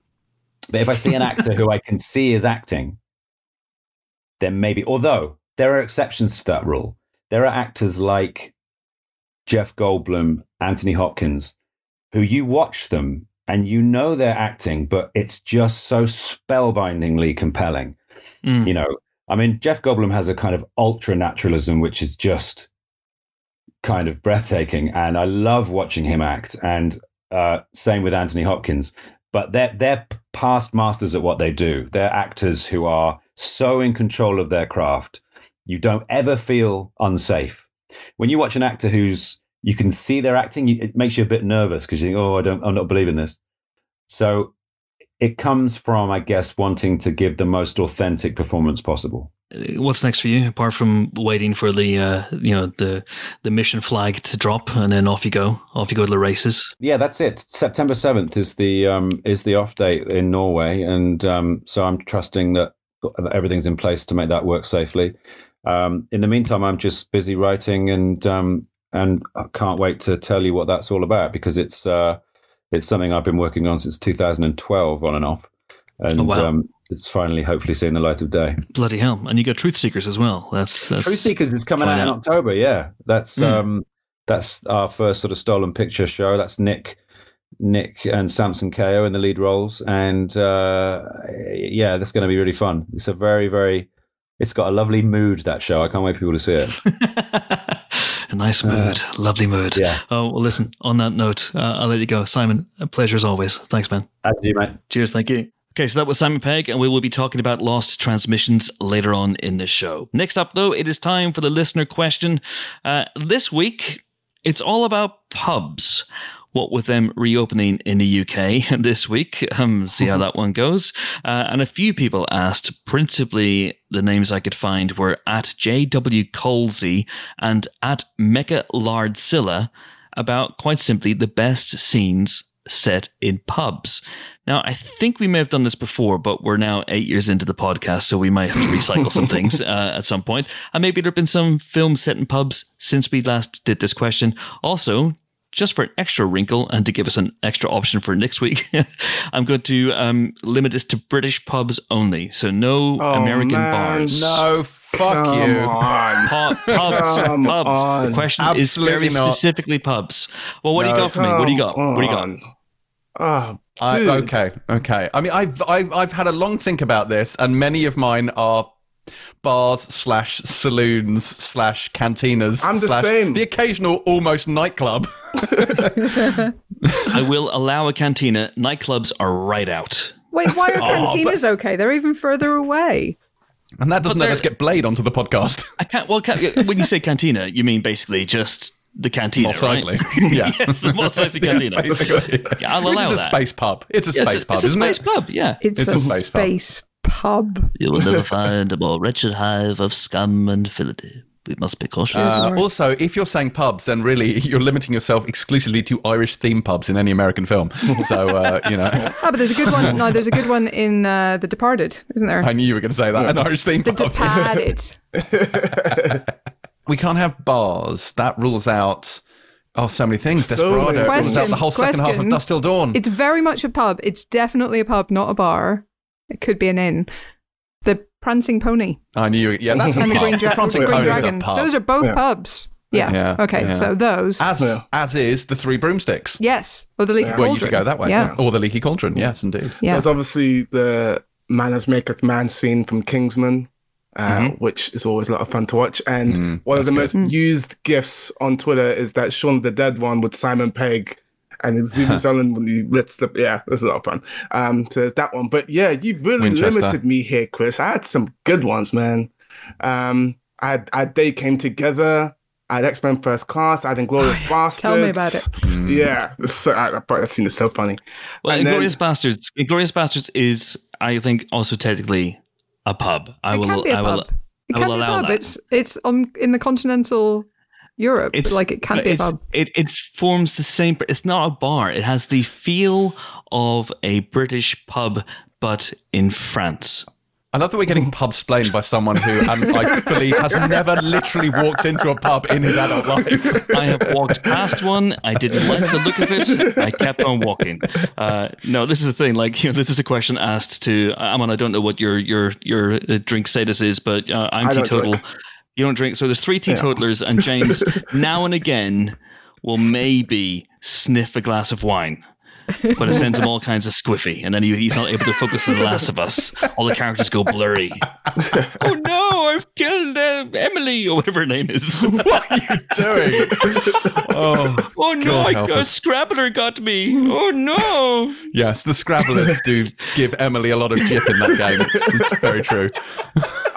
But if I see an actor who I can see is acting, then maybe. Although there are exceptions to that rule, there are actors like Jeff Goldblum, Anthony Hopkins, who you watch them and you know they're acting, but it's just so spellbindingly compelling Mm. you know i mean jeff goldblum has a kind of ultra naturalism which is just kind of breathtaking and i love watching him act and uh, same with anthony hopkins. But they're they're past masters at what they do. They're actors who are so in control of their craft you don't ever feel unsafe. When you watch an actor who's you can see they're acting it makes you a bit nervous because you think oh i don't i'm not believing this. So it comes from i guess wanting to give the most authentic performance possible What's next for you, apart from waiting for the uh, you know the the mission flag to drop and then off you go, off you go to the races? yeah that's it september 7th is the um is the off date in norway and um so i'm trusting that everything's in place to make that work safely um in the meantime i'm just busy writing and um and i can't wait to tell you what that's all about because it's uh it's something i've been working on since 2012 on and off and Oh, wow. um it's finally hopefully seeing the light of day Bloody hell! And you got Truth Seekers as well. That's that's Truth Seekers is coming out in. October. Yeah, that's Mm. um, that's our first sort of stolen picture show. That's Nick, Nick and Samson Kayo in the lead roles, and uh, yeah, that's going to be really fun. It's a very, very, it's got a lovely mood. That show. I can't wait for people to see it. a nice mood, lovely mood. Yeah, Oh well, listen. On that note, uh, I'll let you go, Simon. A pleasure as always. Thanks, man. as you, mate. Cheers. Thank you. Okay, so that was Simon Pegg, and we will be talking about lost transmissions later on in the show. Next up, though, it is time for the listener question. Uh, this week, it's all about pubs. What with them reopening in the UK this week, um, see how that one goes. Uh, and a few people asked, principally the names I could find were at JW Colsey and at Mecca Lardsilla, about quite simply the best scenes set in pubs. Now, I think we may have done this before, but we're now eight years into the podcast, so we might have to recycle some things uh, at some point. And maybe there have been some films set in pubs since we last did this question. Also, just for an extra wrinkle and to give us an extra option for next week, I'm going to um, limit this to British pubs only. So no Oh, American man, bars. No, fuck Come you. on. Pu- pubs, Come pubs. The on. question is very not. specifically pubs. Well, what do you got for me? What do you got? What do you got? Come on. Ah, I, okay, okay. I mean, I've, I've I've had a long think about this, and many of mine are bars slash saloons slash cantinas. I'm the slash same. The occasional almost nightclub. I will allow a cantina. Nightclubs are right out. Wait, why are Oh, cantinas okay? They're even further away. And that doesn't let us get Blade onto the podcast. I can't. Well, can when you say cantina, you mean basically just the cantina, Mos right? Yeah. yes, the Mos Eisley cantina. Basically. Yeah, I'll Which allow is a that. space pub. It's a Yes, space pub, it's a isn't space it? pub. Yeah. It's, It's a, a space pub. space pub. pub. You will never find a more wretched hive of scum and villainy. We must be cautious. Uh, also, if you're saying pubs, then really you're limiting yourself exclusively to Irish theme pubs in any American film. So, uh, you know, Ah, but there's a good one. No, there's a good one in uh, The Departed, isn't there? I knew you were going to say that. An Irish theme the pub. Departed. We can't have bars. That rules out. Oh, so many things. So Desperado. It rules out the whole second half of. Dusk Till Dawn. It's very much a pub. It's definitely a pub, not a bar. It could be an inn. The Prancing Pony I knew. You, yeah, that's a and the pub. Green, Dra- Prancing Green Pony's a Dragon. pub. Those are both Yeah. pubs. Yeah. Yeah, Okay, yeah. so those. as Yeah. as is the Three Broomsticks. yes. Or the Leaky Yeah. Were Cauldron. you to go that way? Yeah. Or the Leaky Cauldron. Yes, indeed. Yeah. There's obviously the Manners Maketh Man scene from Kingsman, uh, Mhm. which is always a lot of fun to watch. And Mm, one of the that's most used gifs on Twitter is that Shaun of the Dead one with Simon Pegg and Zubin Zolan when he lets the yeah, there's a lot of fun. Um, so there's that one. But yeah, you really Winchester. limited me here, Chris. I had some good ones, man. Um, I had, I They Came Together. I had X Men First Class. I had Inglourious Basterds. Tell me about it. Mm. Yeah, it's so, I, that scene is so funny. well, and then- Inglourious Basterds. Inglourious Basterds is, I think, also technically a pub. I it will. can be a I will. pub. It I can will be a pub. that. It's it's on in the continental Europe. It's like it can't be a pub. It it forms the same. It's not a bar. It has the feel of a British pub, but in France. I love that we're getting pub splained by someone who um, I believe has never literally walked into a pub in his adult life. I have walked past one. I didn't like the look of it. I kept on walking. Uh, no, this is the thing. Like, you know, this is a question asked to. I mean, I don't know what your your your uh, drink status is, but uh, I'm teetotal. drink. You don't drink. So there's three teetotalers, and James now and again will maybe sniff a glass of wine. But it sends him all kinds of squiffy, and then he, he's not able to focus on The Last of Us. All the characters go blurry. oh no, I've killed uh, Emily, or whatever her name is. what are you doing? Oh, Oh no, God I, help a. Scrabbler got me. Oh no. yes, the Scrabblers do give Emily a lot of jip in that game. It's, it's very true.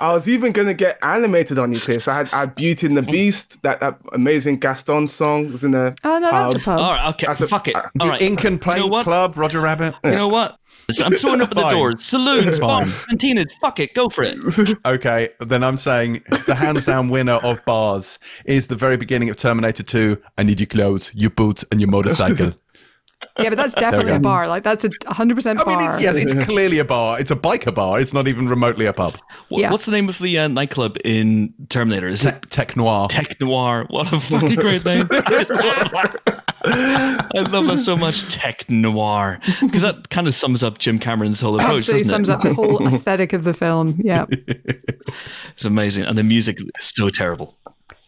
I was even gonna get animated on you, Chris. I had, I had Beauty and the Beast, that, that amazing Gaston song was in there. Oh no, that's a pub. pub. All right, okay, That's a- fuck it. All the right. Ink and Paint You know what? Club, Roger Rabbit. You know what? I'm throwing up at the Fine. doors. Saloons, Fine. bars, cantinas. Fuck it, go for it. Okay, then I'm saying the hands down winner of bars is the very beginning of Terminator 2. I need your clothes, your boots, and your motorcycle. Yeah, but that's definitely a bar. Like that's a hundred percent I mean, it's, yes, it's clearly a bar. It's a biker bar. It's not even remotely a pub. Wh- Yeah. What's the name of the uh, nightclub in Terminator? Is it Tech, tech noir. Tech Noir? What a fucking great name. I love that. I love that so much. Tech Noir. Because that kind of sums up Jim Cameron's whole approach, Absolutely doesn't sums it? up the whole aesthetic of the film. Yeah. It's amazing. And the music is so terrible.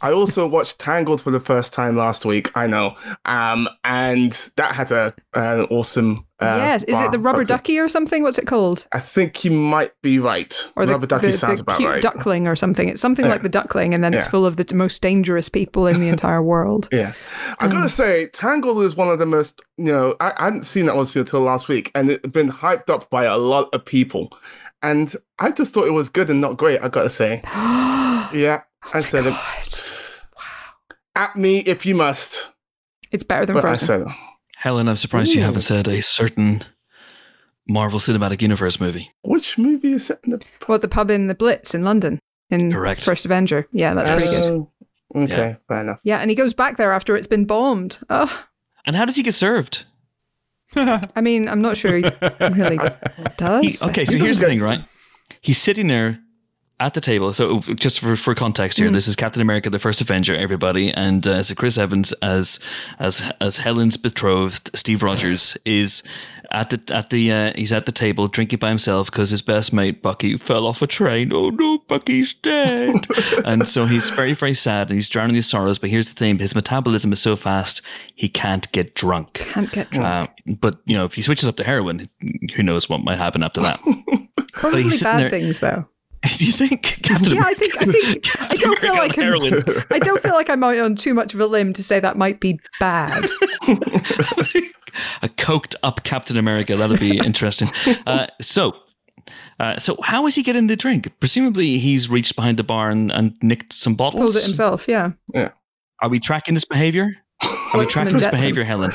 I also watched Tangled for the first time last week. I know, um, and that has a an awesome. Uh, yes. Is it the rubber ducky or something? What's it called? I think you might be right. Or the rubber ducky the, sounds the about cute right. duckling or something. It's something like the duckling, and then it's full of the most dangerous people in the entire world. Yeah, I gotta say, Tangled is one of the most. You know, I, I hadn't seen that one until last week, and it's been hyped up by a lot of people, and I just thought it was good and not great. I gotta say, yeah, I said it. At me if you must. It's better than But I Frozen. said. Helen, I'm surprised you haven't said a certain Marvel Cinematic Universe movie. Which movie is set in the? What the pub in the Blitz in London in Correct. First Avenger? Yeah, that's pretty oh, good. Oh, Okay, fair enough. Yeah, and he goes back there after it's been bombed. Oh, And how does he get served? I mean, I'm not sure he really does. He, okay, so He here's the thing, right? He's sitting there at the table. So just for, for context here, this is Captain America: The First Avenger, everybody, and uh, so Chris Evans as as as Helen's betrothed, Steve Rogers is at the at the uh, he's at the table drinking by himself because his best mate Bucky fell off a train. Oh no, Bucky's dead! and so he's very very sad and he's drowning his sorrows. But here's the thing: his metabolism is so fast he can't get drunk. Can't get drunk. Uh, but you know, if he switches up to heroin, who knows what might happen after that? Probably he's bad there- things though. you think Captain Yeah, I think I think I don't feel like I'm. I don't feel like I'm out on too much of a limb to say that might be bad. a coked up Captain America. That'll be interesting. Uh, so, uh, so how is he getting the drink? Presumably, he's reached behind the bar and, and nicked some bottles. Pulled it himself. Yeah, Yeah. Are we tracking this behavior? Are we tracking this behavior, Helen?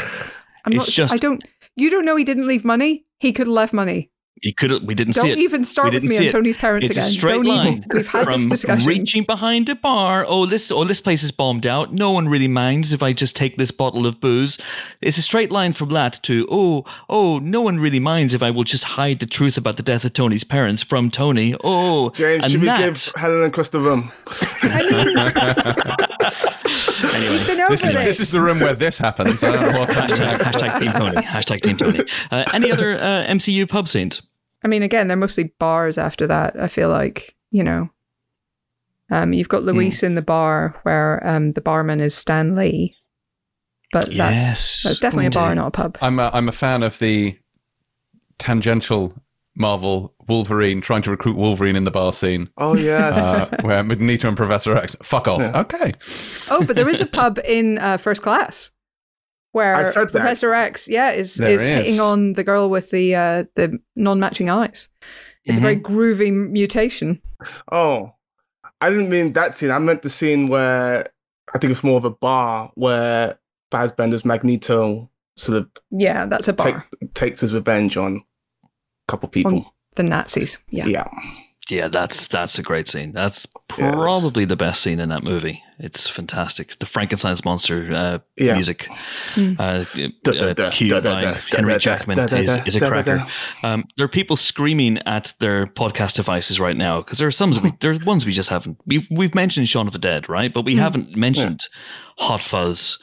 I'm It's not. just- I don't. You don't know he didn't leave money. He could have left money. You could. We didn't Don't see it. even start with me see and. Tony's parents It's again. a straight Don't line even. We've had this from discussion. reaching behind a bar. Oh, this oh this place is bombed out. No one really minds if I just take this bottle of booze. It's a straight line from that to oh oh no one really minds if I will just hide the truth about the death of Tony's parents from Tony. Oh, James, and should we that- give Helen and Chris the room? anyway? Been over This is this is the room where this happens. I don't know what's Hashtag, happening. hashtag Team Tony. Hashtag Team Tony. Uh, any other uh, MCU pub scenes? I mean, again, they're mostly bars after that. I feel like, you know, um, you've got Luis in the bar where um, the barman is Stan Lee. But Yes, that's that's definitely a bar, not a pub. I'm a, I'm a fan of the tangential Marvel Wolverine trying to recruit Wolverine in the bar scene, Oh yes. uh, where Magneto and Professor X fuck off. Yeah. Okay, Oh, but there is a pub in uh, First Class where I said that. Professor X, yeah, is There is is. hitting on the girl with the uh, the non-matching eyes. It's a very Mm-hmm. groovy mutation. oh, I didn't mean that scene. I meant the scene where I think it's more of a bar where Fassbender's Magneto sort of Yeah, that's a take, bar. takes his revenge on a couple people. The Nazis. Yeah. yeah. Yeah, that's that's a great scene. That's Yes. probably the best scene in that movie. It's fantastic. The Frankenstein's monster uh, Yeah. music, Hmm. uh, Da, da, uh, da, cued da, da, by Henry da, da, Jackman da, da, is, is a da, da, cracker. Um, there are people screaming at their podcast devices right now because there are some we, there are ones we just haven't. We've we've mentioned Shaun of the Dead, right? But we Hmm. haven't mentioned Hot Fuzz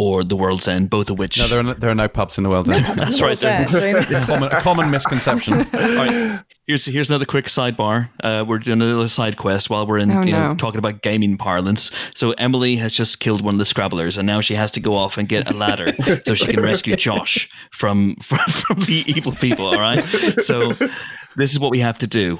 or The World's End, both of which. no, there are no, there are no pubs in the world's end. that's right. Yeah, there- James. common, a common misconception. All right, here's here's another quick sidebar. Uh, we're doing another side quest while we're in Oh, you know, no. talking about gaming parlance. So Emily has just killed one of the Scrabblers, and now she has to go off and get a ladder so she can rescue Josh from from, from the evil people. All right. So this is what we have to do.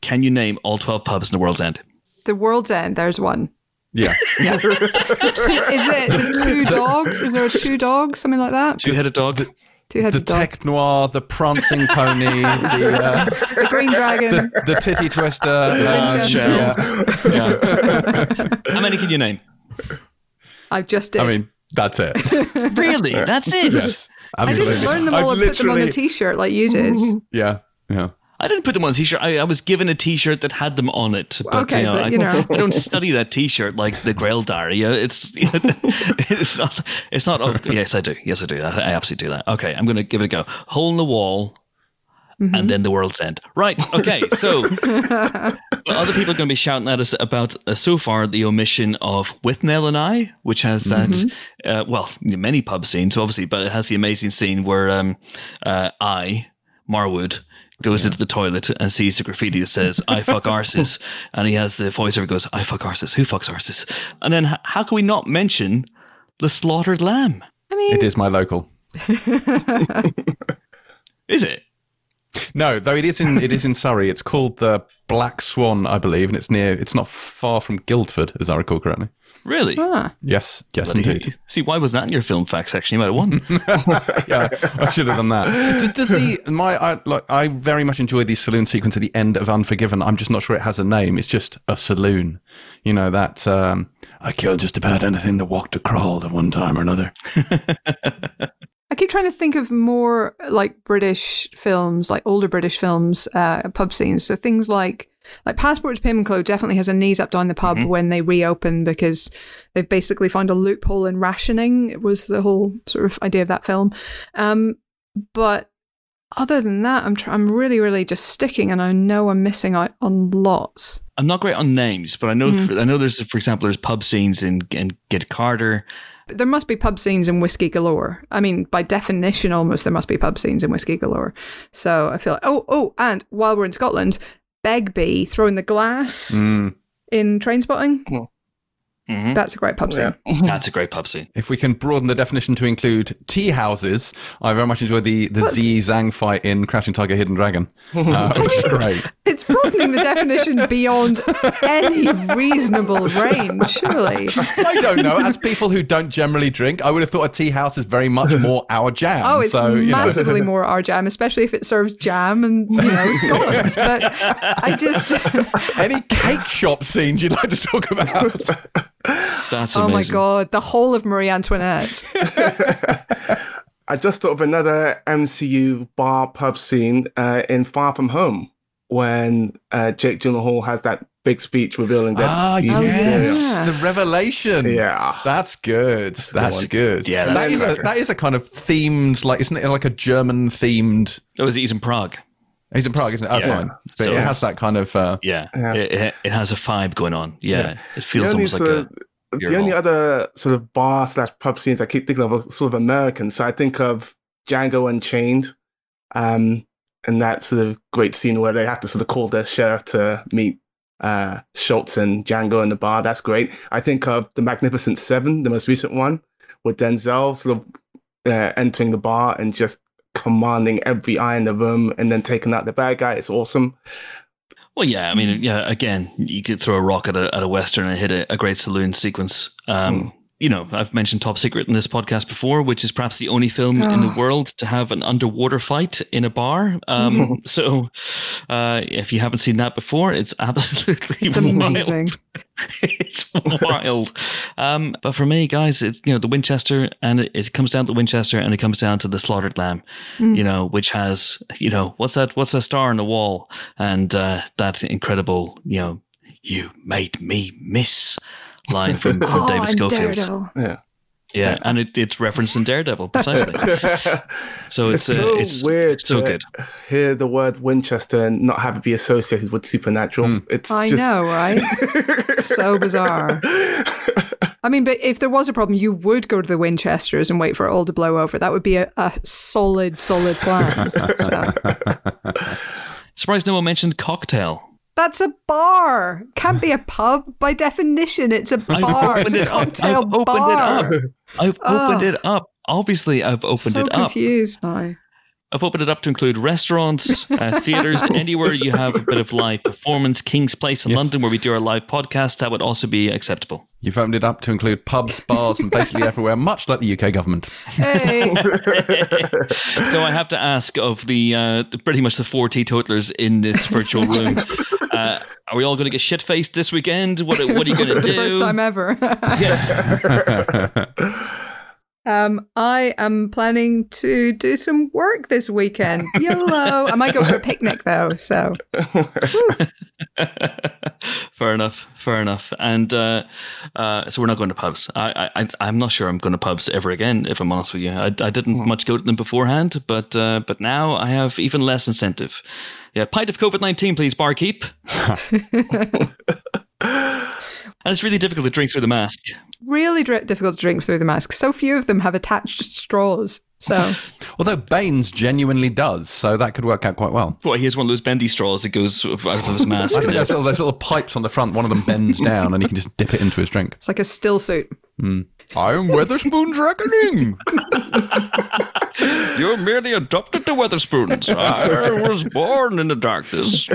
Can you name all twelve pubs in the world's end? The World's End, there's one. Yeah, yeah. Is it the two dogs? Is there a two dogs? Something like that? Two headed dog. Two the headed dog. tech noir, the prancing pony, the uh, The green dragon. the, the titty twister. Uh, Winchester. yeah. How many can you name? I've just did. I mean, that's it. Really? That's it. Yes, I just learned them I've all and put them on a literally- t-shirt like you did. Yeah, yeah. I didn't put them on a t-shirt. I, I was given a t-shirt that had them on it. But, Okay, you know, but, I, you know. I don't study that t-shirt like the Grail Diary. It's it's not it's not. Of, yes, I do. Yes, I do. I, I absolutely do that. Okay, I'm going to give it a go. Hole in the wall. Mm-hmm. And then the world's end. Right. Okay. So other people are going to be shouting at us about uh, so far the omission of Withnail and I, which has that. Mm-hmm. Uh, well, many pub scenes, obviously, but it has the amazing scene where um, uh, I Marwood goes into the toilet and sees the graffiti that says "I fuck arses," and he has the voiceover goes "I fuck arses." Who fucks arses? And then how can we not mention the slaughtered lamb? I mean, It is my local. Is it? No, though it is in it is in Surrey. It's called the Black Swan, I believe, and it's near. It's not far from Guildford, as I recall correctly. Really? ah, Yes, yes, Bloody indeed. hell. See, why was that in your film fact section? You might have won. yeah, I should have done that. Does, does the my I like I very much enjoy the saloon sequence at the end of Unforgiven. I'm just not sure it has a name. It's just a saloon. You know that um, I killed just about anything that walked or crawled at one time or another. I keep trying to think of more like British films, like older British films, uh, pub scenes. So things like like Passport to Pimlico definitely has a knees up down the pub when they reopen because they've basically found a loophole in rationing. It was the whole sort of idea of that film. Um, but other than that, I'm tr- I'm really really just sticking, and I know I'm missing out on lots. I'm not great on names, but I know Mm. I know there's for example there's pub scenes in in Get Carter. But there must be pub scenes in Whiskey Galore. I mean, by definition, almost there must be pub scenes in Whiskey Galore. So I feel like, oh, oh, and while we're in Scotland, Begbie throwing the glass Mm. in train spotting. Mhm. That's a great pub scene. That's a great pub scene. If we can broaden the definition to include tea houses, I very much enjoyed the the What's- Z Zhang fight in Crouching Tiger, Hidden Dragon. Uh, which is great. It's broadening the definition beyond any reasonable range, surely. I don't know. As people who don't generally drink, I would have thought a tea house is very much more our jam. Oh, it's so, you know. massively more our jam, especially if it serves jam and, you know, scones. But I just, Any cake shop scenes you'd like to talk about? That's oh my God, the whole of Marie Antoinette. I just thought of another MCU bar pub scene uh, in Far From Home when uh, Jake Gyllenhaal has that big speech revealing that. Ah, he's yes, yeah. the revelation. Yeah. That's good. That's one. good. Yeah, that that's a, that is a kind of themed, like isn't it like a German themed? Oh, is he's in Prague? He's in Prague, isn't it? Oh, Yeah. fine. But So it has that kind of. Uh, Yeah, Yeah. It, it, it has a vibe going on. Yeah, Yeah. it feels almost like sort a. the only other sort of bar slash pub scenes I keep thinking of are sort of American. So I think of Django Unchained, um, and that sort of great scene where they have to sort of call their sheriff to meet uh, Schultz and Django in the bar. That's great. I think of The Magnificent Seven, the most recent one, with Denzel sort of uh, entering the bar and just commanding every eye in the room and then taking out the bad guy. It's awesome. Well, yeah, I Mm. mean, yeah. Again, you could throw a rock at a, at a western and hit a, a great saloon sequence. Um, Mm. You know, I've mentioned Top Secret in this podcast before, which is perhaps the only film in the Oh. world to have an underwater fight in a bar. Um, so, uh, if you haven't seen that before, it's absolutely It's amazing. it's wild. Um, but for me, guys, it's you know the Winchester, and it, it comes down to Winchester, and it comes down to the slaughtered lamb. Mm. You know, which has you know what's that? What's that star on the wall? And uh, that incredible, you know, you made me miss line from, from Oh, David Schofield. Daredevil. Yeah. Yeah, and it, it's referenced in Daredevil precisely. So it's It's uh, so it's weird so to good. hear the word Winchester and not have it be associated with supernatural. Hmm. It's I just know, right? so bizarre. I mean, but if there was a problem, you would go to the Winchesters and wait for it all to blow over. That would be a, a solid, solid plan. so. Surprised no one mentioned cocktail. That's a bar. Can't be a pub by definition. It's a I've bar. It's a it up. cocktail I've opened it up. I've Oh. opened it up. Obviously, I've opened so it up. So confused now. I've opened it up to include restaurants, uh, theaters, anywhere you have a bit of live performance. King's Place in Yes. London, where we do our live podcast, that would also be acceptable. you've opened it up to include pubs, bars, and basically everywhere, much like the UK government. Hey, so I have to ask of the uh, pretty much the four teetotalers in this virtual room. Uh, are we all going to get shit faced this weekend? What, what are you going to for do? the first time ever. Um, I am planning to do some work this weekend. YOLO! I might go for a picnic though. So fair enough. Fair enough. And uh, uh, so we're not going to pubs. I, I, I'm not sure I'm going to pubs ever again. If I'm honest with you, I, I didn't much go to them beforehand, but uh, but now I have even less incentive. Yeah, pint of COVID nineteen, please, barkeep. and it's really difficult to drink through the mask. really dri- difficult to drink through the mask. So few of them have attached straws. So Although Bane's genuinely does, so that could work out quite well. Well, he has one of those bendy straws that goes out of his mask. I think there's little, there's little pipes on the front. One of them bends down, and he can just dip it into his drink. it's like a still suit. Hmm. I am Wetherspoon's reckoning. You merely adopted the Wetherspoons. I was born in the darkness.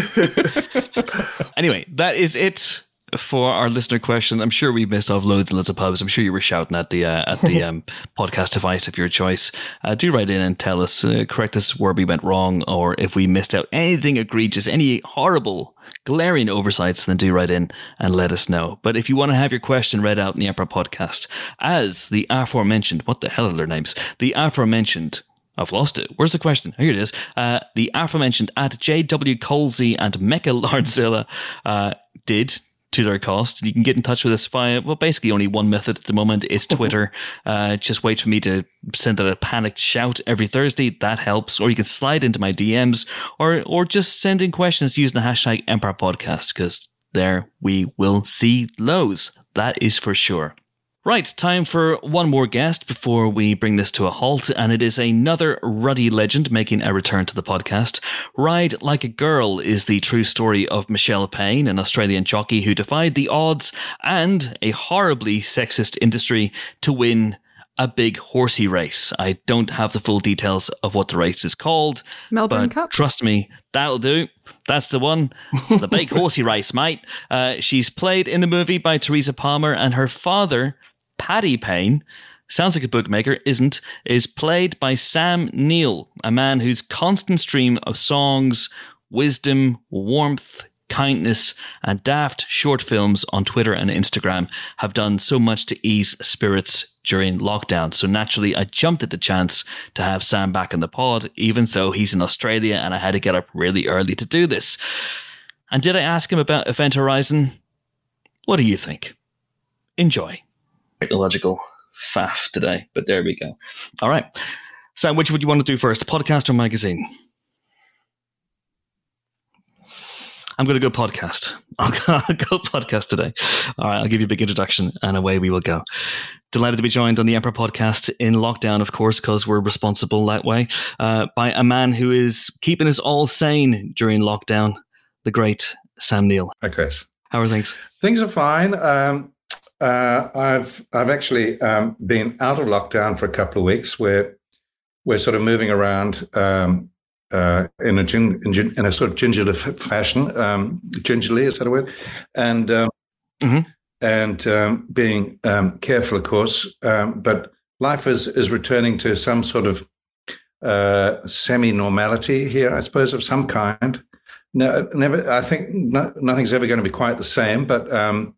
anyway, that is it for our listener question. I'm sure we missed off loads and loads of pubs. I'm sure you were shouting at the uh, at the um, podcast device of your choice. Uh, do write in and tell us, uh, correct us where we went wrong, or if we missed out anything egregious, any horrible, glaring oversights. Then do write in and let us know. But if you want to have your question read out in the Empire podcast, as the aforementioned, what the hell are their names? The aforementioned I've lost it. Where's the question? Here it is. Uh, the aforementioned at JW Colsey and Mecca Lardzilla uh, did to their cost. You can get in touch with us via, well, basically only one method at the moment. is Twitter. uh, just wait for me to send out a panicked shout every Thursday. That helps. Or you can slide into my DMs or, or just send in questions using the hashtag Empire Podcast because there we will see lows. That is for sure. Right, time for one more guest before we bring this to a halt, and it is another ruddy legend making a return to the podcast. Ride Like a Girl is the true story of Michelle Payne, an Australian jockey who defied the odds and a horribly sexist industry to win a big horsey race. I don't have the full details of what the race is called, Melbourne but Cup. trust me, that'll do. That's the one. The big horsey race, mate. Uh, she's played in the movie by Teresa Palmer, and her father, Paddy Payne, sounds like a bookmaker, isn't, is played by Sam Neill, a man whose constant stream of songs, wisdom, warmth, kindness, and daft short films on Twitter and Instagram have done so much to ease spirits during lockdown. So naturally, I jumped at the chance to have Sam back in the pod, even though he's in Australia and I had to get up really early to do this. And did I ask him about Event Horizon? What do you think? Enjoy. Technological faff today, but there we go. All right. Sam, which would you want to do first, podcast or magazine? I'm going to go podcast. I'll go, I'll go, podcast today. All right, I'll give you a big introduction and away we will go. Delighted to be joined on the Empire podcast in lockdown, of course, because we're responsible that way, uh, by a man who is keeping us all sane during lockdown, the great Sam Neill. Hi, Chris. How are things? Things are fine. Um, uh, I've I've actually um, been out of lockdown for a couple of weeks. We're we're sort of moving around um, uh, in a gin, in, in, a sort of gingerly fashion, um, gingerly is that a word? And um, mm-hmm. and um, being um, careful, of course. Um, but life is is returning to some sort of uh, semi normality here, I suppose, of some kind. No, never. I think no, nothing's ever going to be quite the same, but. Um,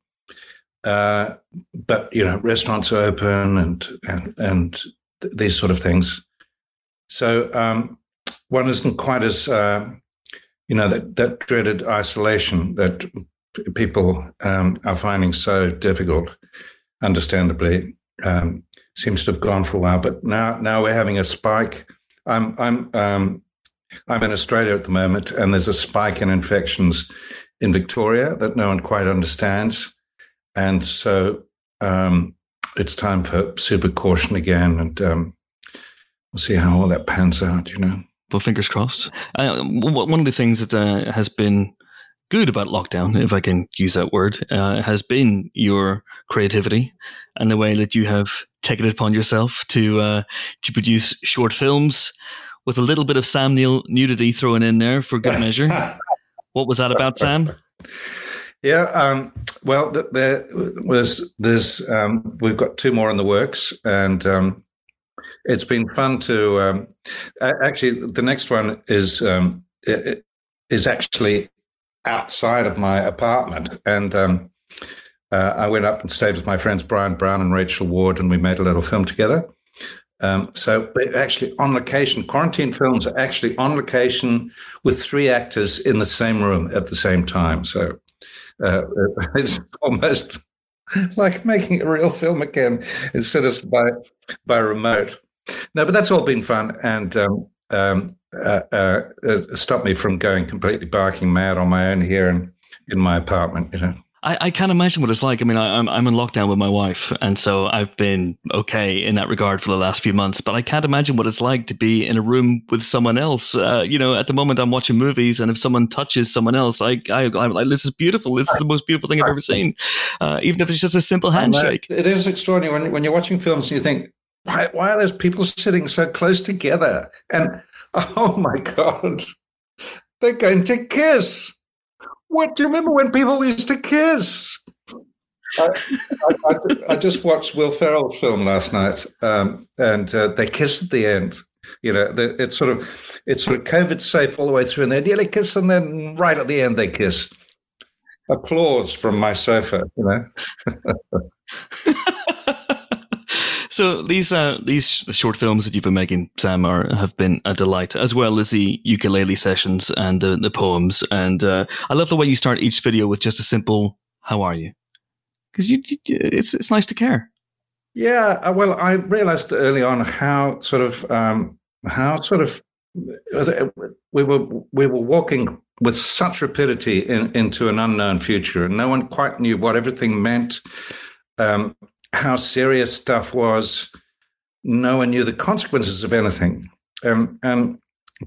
uh, but you know, restaurants are open and and and th- these sort of things. So um, one isn't quite as uh, you know that, that dreaded isolation that people um, are finding so difficult. Understandably, um, seems to have gone for a while, but now now we're having a spike. I'm I'm um, I'm in Australia at the moment, and there's a spike in infections in Victoria that no one quite understands, and so um, it's time for super caution again, and um, we'll see how all that pans out. You know well, fingers crossed. Uh, one of the things that uh, has been good about lockdown, if I can use that word, uh, has been your creativity and the way that you have taken it upon yourself to uh, to produce short films with a little bit of Sam Neill nudity thrown in there for good measure. what was that about, Sam? Yeah, um, well, there was there's um, we've got two more in the works, and um, it's been fun to um, actually. The next one is um, is actually outside of my apartment, and um, uh, I went up and stayed with my friends Bryan Brown and Rachel Ward, and we made a little film together. Um, so actually on location, quarantine films are actually on location with three actors in the same room at the same time. So uh, it's almost like making a real film again instead of by by remote. No, but that's all been fun and um, um, uh, uh, uh, stopped me from going completely barking mad on my own here in, in my apartment. You know. I, I can't imagine what it's like. I mean, I, am I'm, I'm in lockdown with my wife, and so I've been okay in that regard for the last few months. But I can't imagine what it's like to be in a room with someone else. Uh, you know, at the moment I'm watching movies, and if someone touches someone else, I, I I'm like, this is beautiful. This is the most beautiful thing I've ever seen. Uh, even if it's just a simple handshake. It is extraordinary when when you're watching films and you think, why, why are those people sitting so close together? And oh my God, they're going to kiss. What do you remember when people used to kiss? I, I, I, just watched Will Ferrell's film last night, um, and uh, they kiss at the end. You know, the, it's sort of it's sort of COVID safe all the way through, and they nearly kiss, and then right at the end they kiss. Applause from my sofa. You know. So these uh, these short films that you've been making, Sam, are have been a delight, as well as the ukulele sessions and the, the poems. And uh, I love the way you start each video with just a simple "How are you?" Because you, you, it's it's nice to care. Yeah, uh, well, I realized early on how sort of um, how sort of we were we were walking with such rapidity in, into an unknown future, and no one quite knew what everything meant. Um, how serious stuff was. No one knew the consequences of anything, um, and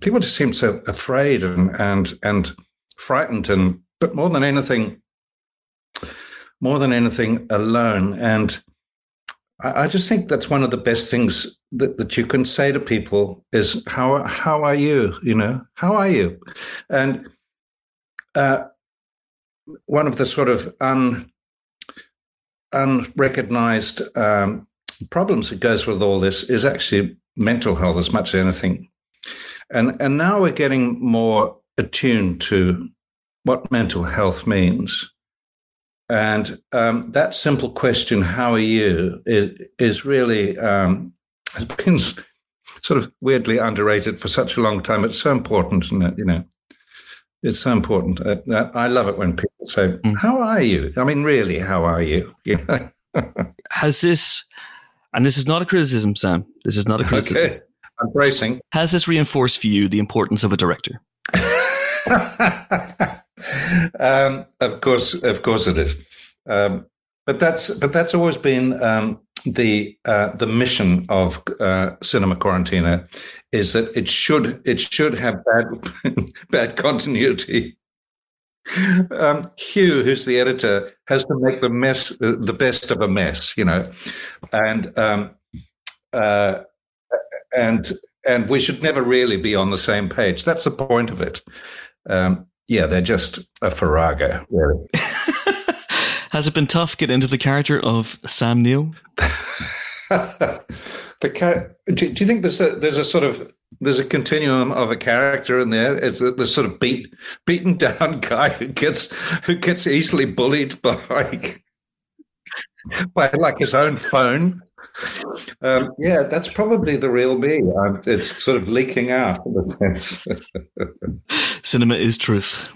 people just seemed so afraid and and and frightened, and but more than anything, more than anything, alone. And I, I just think that's one of the best things that, that you can say to people is how how are you? You know, how are you? And uh, one of the sort of un unrecognized um, problems that goes with all this is actually mental health as much as anything. And and now we're getting more attuned to what mental health means. And um, that simple question, "How are you?" is is really um, has been sort of weirdly underrated for such a long time. It's so important, it? You know, it's so important. Uh, I love it when people say, mm. "How are you?" I mean, really, how are you? You know. has this, and this is not a criticism, Sam. This is not a criticism. Okay. I'm bracing. Has this reinforced for you the importance of a director? um, of course, of course, it is. Um, but that's but that's always been um, the uh, the mission of uh, Cinema Quarantino is that it should it should have bad bad continuity. Um, Hugh, who's the editor, has to make the mess uh, the best of a mess, you know, and um, uh, and and we should never really be on the same page. That's the point of it. Um, yeah, they're just a farrago, really. Has it been tough getting into the character of Sam Neill? the char- do, do, you think there's a there's a sort of there's a continuum of a character in there? Is the sort of beat beaten down guy who gets who gets easily bullied by by like his own phone? Um, yeah, that's probably the real me. I'm, it's sort of leaking out in a sense. cinema is truth,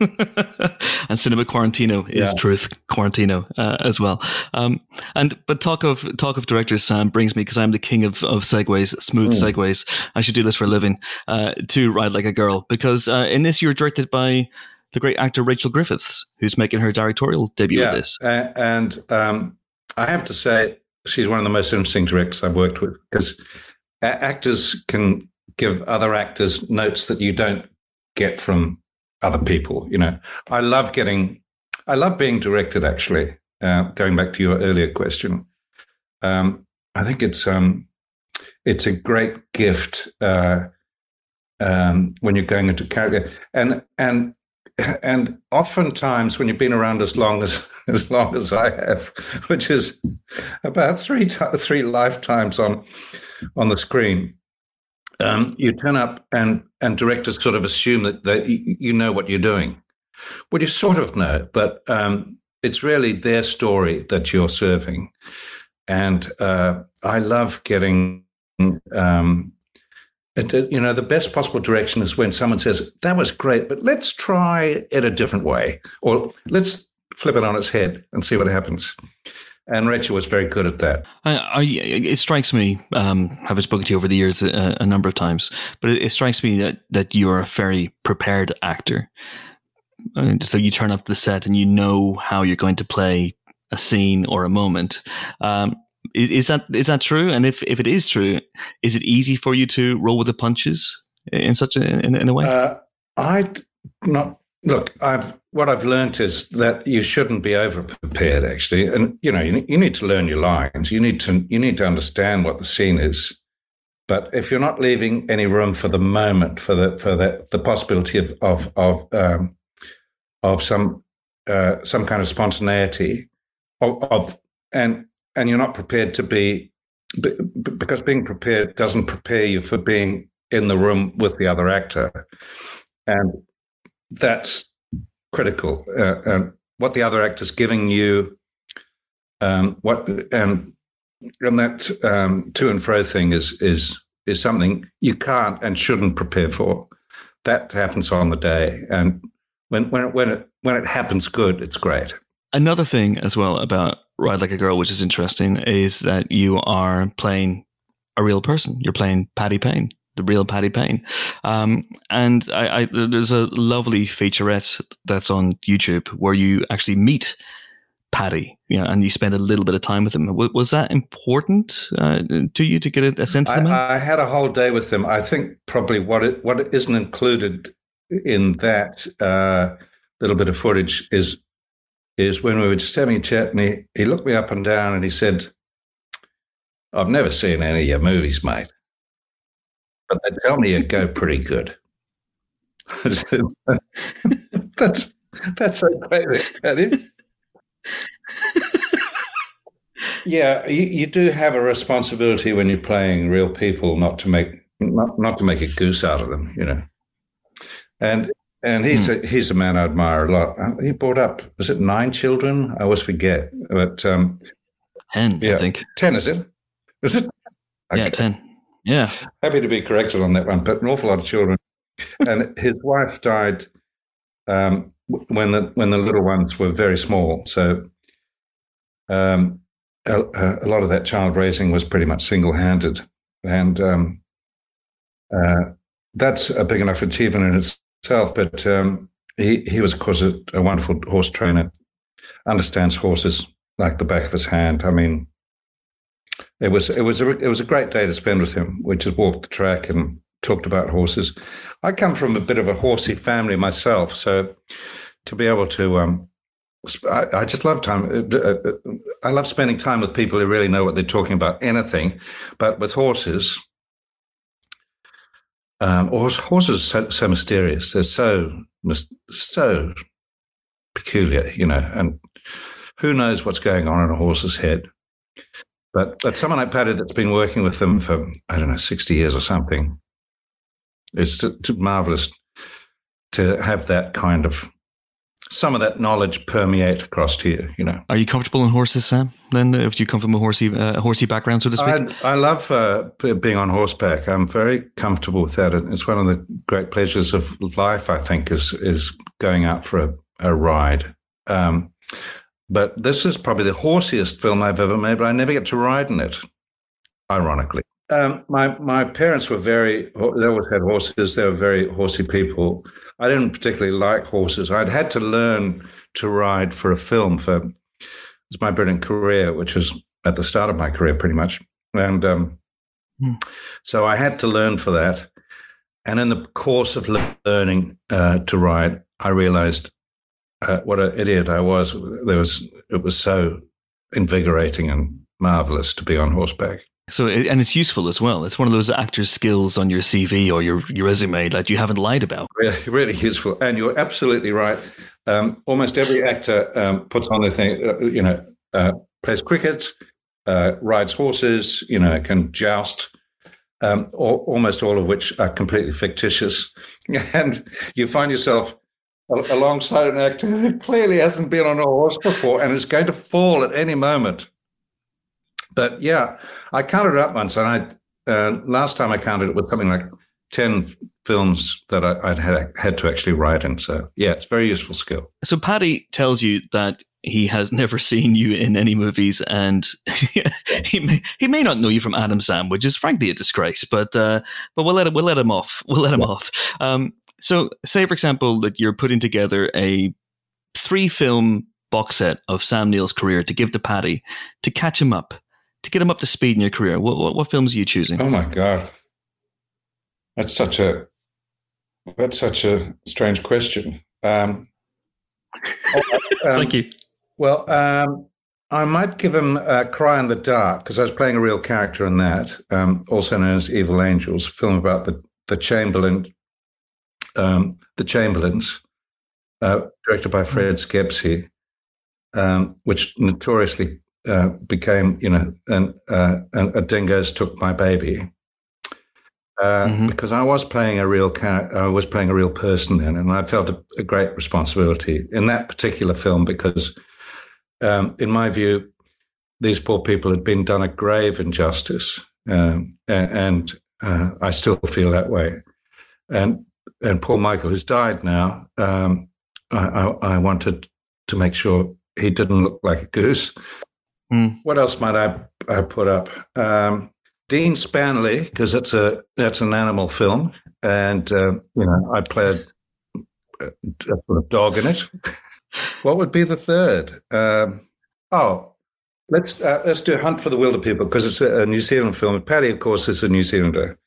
and cinema Quarantino is yeah. truth. Quarantino uh, as well. Um, and but talk of talk of directors, Sam brings me because I'm the king of of segues, smooth mm. segues. I should do this for a living. Uh, to ride like a girl because uh, in this you're directed by the great actor Rachel Griffiths, who's making her directorial debut yeah, with this. and um, I have to say she's one of the most interesting directors I've worked with because actors can give other actors notes that you don't get from other people. You know, I love getting, I love being directed. Actually, uh, going back to your earlier question, um, I think it's um, it's a great gift uh, um, when you're going into character, and and and oftentimes when you've been around as long as as long as I have, which is about three three lifetimes on on the screen, um, you turn up and and directors sort of assume that that you know what you're doing. Well, you sort of know, but um, it's really their story that you're serving, and uh, I love getting um, you know, the best possible direction is when someone says, that was great, but let's try it a different way, or let's flip it on its head and see what happens. And Rachel was very good at that. I, I, it strikes me, um, having spoken to you over the years a, a number of times, but it, it, strikes me that, that you're a very prepared actor. Mean, so you turn up the set and you know how you're going to play a scene or a moment. Um, is, is, that is that true? And if, if it is true, is it easy for you to roll with the punches in such a in, in a way? Uh, I not look. I've what I've learned is that you shouldn't be over prepared. Actually, and you know you, you need to learn your lines. You need to you need to understand what the scene is. But if you're not leaving any room for the moment, for the for the the possibility of of of um, of some uh, some kind of spontaneity of, of and and you're not prepared to be because being prepared doesn't prepare you for being in the room with the other actor and that's critical. Uh, and what the other actor's giving you um, what and and that um, to and fro thing is is is something you can't and shouldn't prepare for. That happens on the day. And when when it, when it when it happens good it's great. Another thing as well about Ride Like a Girl, which is interesting, is that you are playing a real person. You're playing Paddy Payne, the real Paddy Payne. Um, and I, I, there's a lovely featurette that's on YouTube where you actually meet Paddy, you know, and you spend a little bit of time with him. Was that important uh, to you to get a, a sense of him? I, had a whole day with him. I think probably what it what isn't included in that uh, little bit of footage is is when we were just having a chat and he, he looked me up and down and he said, I've never seen any of your movies, mate, but they tell me it go pretty good. that's that's okay, yeah, you, you do have a responsibility when you're playing real people not to make not, not to make a goose out of them, you know. And and he's a he's a man I admire a lot. He brought up was it nine children? I always forget, but um, Ten, Yeah. I think. ten is it? Is it? Yeah, ten. Yeah. Happy to be corrected on that one, but an awful lot of children. and his wife died um, when the when the little ones were very small. So um, a, a lot of that child raising was pretty much single handed, and um, uh, that's a big enough achievement in itself. But um, he he was, of course, a, a wonderful horse trainer. Understands horses like the back of his hand. I mean, it was it was a it was a great day to spend with him. We just walked the track and talked about horses. I come from a bit of a horsey family myself, so to be able to um, I, I just love time. uh, uh, uh, I love spending time with people who really know what they're talking about. Anything, but with horses. Um, horse, horses are so, so mysterious. They're so so peculiar, you know, and who knows what's going on in a horse's head. But but someone like Paddy that's been working with them for I don't know sixty years or something, it's t- t- marvelous to have that kind of some of that knowledge permeate across you. You know, Are you comfortable in horses, Sam? Then, if you come from a horsey, uh, horsey background, so to speak. I, I love uh, being on horseback. I'm very comfortable with that. It's one of the great pleasures of life. I think is is going out for a, a ride. Um, but this is probably the horsiest film I've ever made. But I never get to ride in it. Ironically, um, my my parents were very. They always had horses. They were very horsey people. I didn't particularly like horses. I'd had to learn to ride for a film for it was my brilliant career, which was at the start of my career, pretty much. And um, Hmm. so I had to learn for that. And in the course of learning uh, to ride, I realized uh, what an idiot I was. There was it was so invigorating and marvelous to be on horseback. So, and it's useful as well. It's one of those actor's skills on your CV or your, your resume that you haven't lied about. Really, really useful. And you're absolutely right. Um, almost every actor um, puts on their thing, uh, you know, uh, plays cricket, uh, rides horses, you know, can joust, um, al- almost all of which are completely fictitious. And you find yourself alongside an actor who clearly hasn't been on a horse before and is going to fall at any moment. But yeah, I counted it up once, and I uh, last time I counted it was something like ten films that I, I'd had, had to actually write in. So yeah, it's a very useful skill. So, Paddy tells you that he has never seen you in any movies, and he may, he may not know you from Adam Sam, which is frankly a disgrace. But uh, but we'll let it, we'll let him off. We'll let him off. Um, so, say for example that you're putting together a three film box set of Sam Neill's career to give to Paddy to catch him up, to get him up to speed in your career. What what, what films are you choosing? Oh my god, that's such a that's such a strange question. Um, um, Thank you. Well, um, I might give him uh, Cry in the Dark because I was playing a real character in that, um, also known as Evil Angels, a film about the, the Chamberlain, um, the Chamberlains, uh, directed by Fred Schepisi, um, which notoriously uh, became, you know, an, uh, an, a dingoes took my baby. Uh, Mhm. Because I was playing a real character, I was playing a real person then, and I felt a, a great responsibility in that particular film because um, in my view, these poor people had been done a grave injustice, um, a- and uh, I still feel that way. And and Paul Michael, who's died now, um, I, I, I wanted to make sure he didn't look like a goose. Hmm. What else might I, I put up? Um, Dean Spanley, because it's a that's an animal film, and uh, you know I played a, a dog in it. What would be the third? Um, oh, let's uh, let's do Hunt for the Wilderpeople because it's a, a New Zealand film. Paddy, of course, is a New Zealander,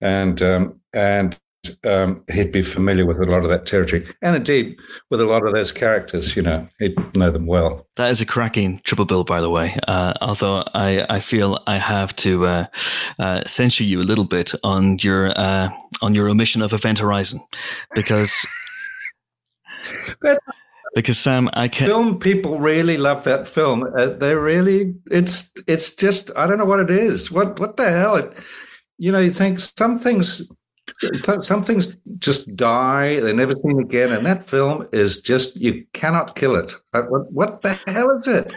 and um, and um, he'd be familiar with a lot of that territory, and indeed with a lot of those characters. You know, he'd know them well. That is a cracking triple bill, by the way. Uh, although I, I feel I have to uh, uh, censure you a little bit on your uh, on your omission of Event Horizon, because because Sam, I can Film people really love that film. Uh, they really, it's it's just I don't know what it is. What what the hell? It, you know, you think some things Some things just die; they're never seen again. And that film is just—you cannot kill it. What, what the hell is it?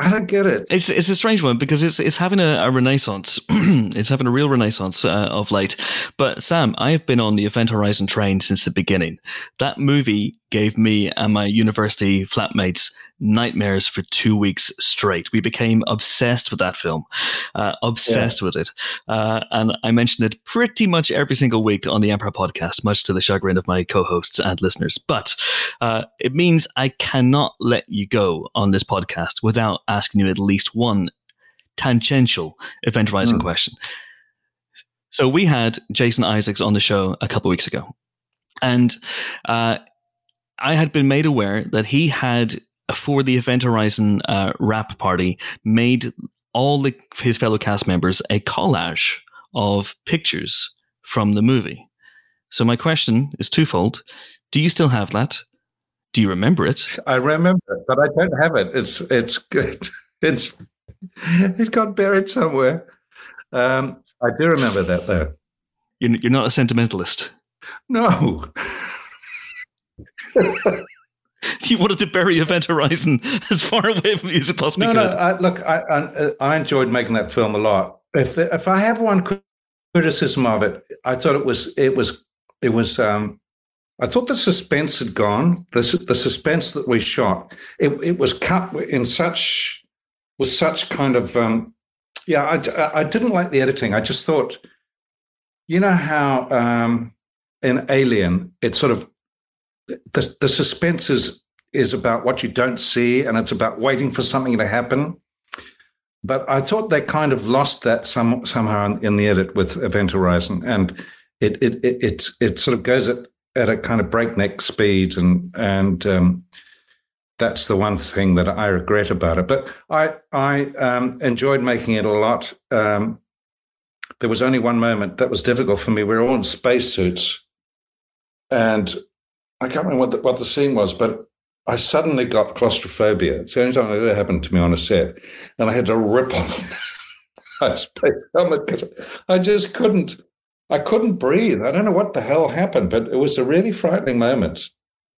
I don't get it. It's it's a strange one because it's it's having a, a renaissance. it's having a real renaissance uh, of late. But Sam, I have been on the Event Horizon train since the beginning. That movie gave me and my university flatmates nightmares for two weeks straight. We became obsessed with that film, uh, obsessed yeah. with it. Uh, and I mentioned it pretty much every single week on the Empire podcast, much to the chagrin of my co hosts and listeners. But uh, it means I cannot let you go on this podcast without asking you at least one tangential event horizon mm. question. So we had Jason Isaacs on the show a couple weeks ago. And uh, I had been made aware that he had for the Event Horizon uh, wrap party, made all the, his fellow cast members a collage of pictures from the movie. So my question is twofold: Do you still have that? Do you remember it? I remember it, but I don't have it. It's it's good. It's it got buried somewhere. Um, I do remember that though. You're, you're not a sentimentalist. No. you wanted to bury Event Horizon as far away from you as it possibly no, could. No, I, look, I, I, I enjoyed making that film a lot. If if I have one criticism of it, I thought it was it was it was. Um, I thought the suspense had gone. The the suspense that we shot, it it was cut in such was such kind of. Um, yeah, I, I didn't like the editing. I just thought, you know how um, in Alien, it sort of the, the suspense is is about what you don't see and it's about waiting for something to happen but i thought they kind of lost that some somehow in the edit with event horizon and it it it it, it sort of goes at at a kind of breakneck speed and and um, that's the one thing that I regret about it. But I I um, enjoyed making it a lot. Um, there was only one moment that was difficult for me. We were all in spacesuits, and I can't remember what the, what the scene was, but I suddenly got claustrophobia. It's the only time it ever happened to me on a set, and I had to rip off my space helmet because I just couldn't. I couldn't breathe. I don't know what the hell happened, but it was a really frightening moment.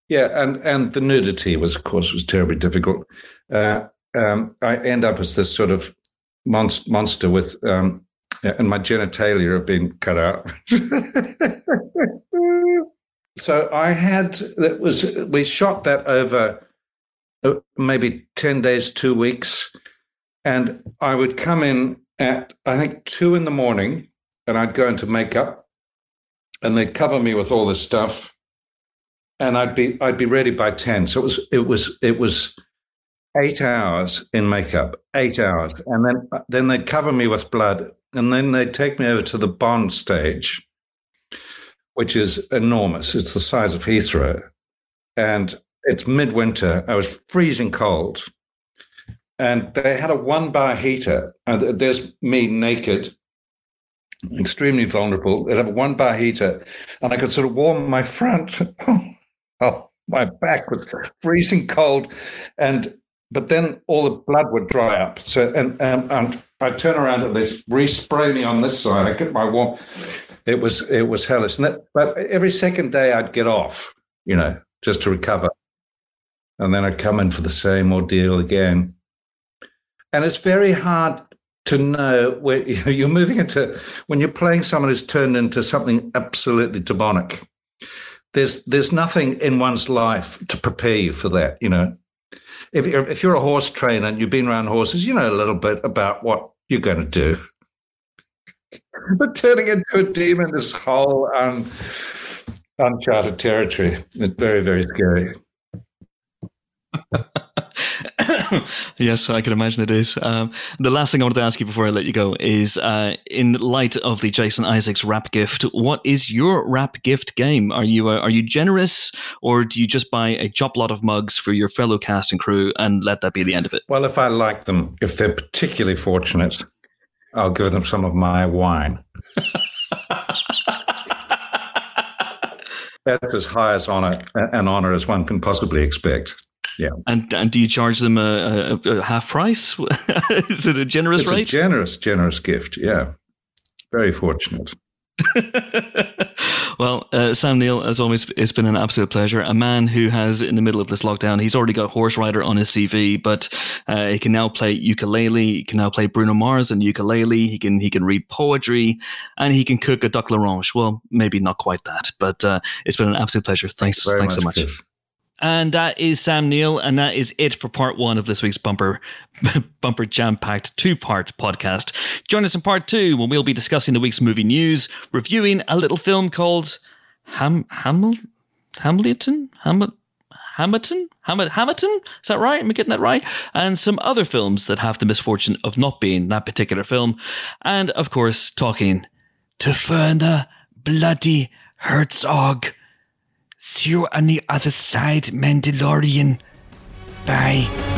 Yeah, and and the nudity was, of course, was terribly difficult. Uh, um, I end up as this sort of monst- monster with, um, and my genitalia have been cut out. so I had that was we shot that over uh, maybe 10 days, two weeks. And I would come in at, I think, two in the morning and I'd go into makeup and they'd cover me with all this stuff. And I'd be, I'd be ready by 10. So it was, it was, it was eight hours in makeup, eight hours. And then, then they'd cover me with blood and then they'd take me over to the Bond stage which is enormous. It's the size of Heathrow. And it's midwinter. I was freezing cold. And they had a one bar heater. Uh, and there's me naked, extremely vulnerable. They'd have a one bar heater. And I could sort of warm my front. oh, my back was freezing cold. And but then all the blood would dry up. So and um, and, and I turn around and they respray me on this side. I get my warm it was it was hellish. That, but every second day I'd get off, you know, just to recover, and then I'd come in for the same ordeal again. And it's very hard to know where you're moving into when you're playing someone who's turned into something absolutely demonic. There's there's nothing in one's life to prepare you for that. You know, if you're if you're a horse trainer and you've been around horses, you know a little bit about what you're going to do but turning into a demon is whole um, uncharted territory. It's very, very scary. yes, I can imagine it is. Um, the last thing I wanted to ask you before I let you go is uh, in light of the Jason Isaacs wrap gift, what is your wrap gift game? Are you uh, are you generous or do you just buy a chop lot of mugs for your fellow cast and crew and let that be the end of it? Well, if I like them, if they're particularly fortunate, I'll give them some of my wine. That's as high as honor an honor as one can possibly expect. Yeah. And and do you charge them a, a, a half price? Is it a generous it's rate? A generous, generous gift. Yeah. Very fortunate. well, uh, Sam Neill, as always, it's been an absolute pleasure. A man who has, in the middle of this lockdown, he's already got Horse Rider on his CV, but uh, he can now play ukulele. He can now play Bruno Mars and ukulele. He can he can read poetry, and he can cook a duck l'orange. Well, maybe not quite that, but uh, it's been an absolute pleasure. Thanks, Very thanks so much. Chris. And that is Sam Neill, and that is it for part one of this week's bumper bumper jam packed two part podcast. Join us in part two when we'll be discussing the week's movie news, reviewing a little film called Ham Hamil Hamilton Hamil Hamilton Hamil- Hamilton. Is that right? Am I getting that right? And some other films that have the misfortune of not being that particular film, and of course talking to Werner Bloody Herzog. See you on the other side, Mandalorian. Bye.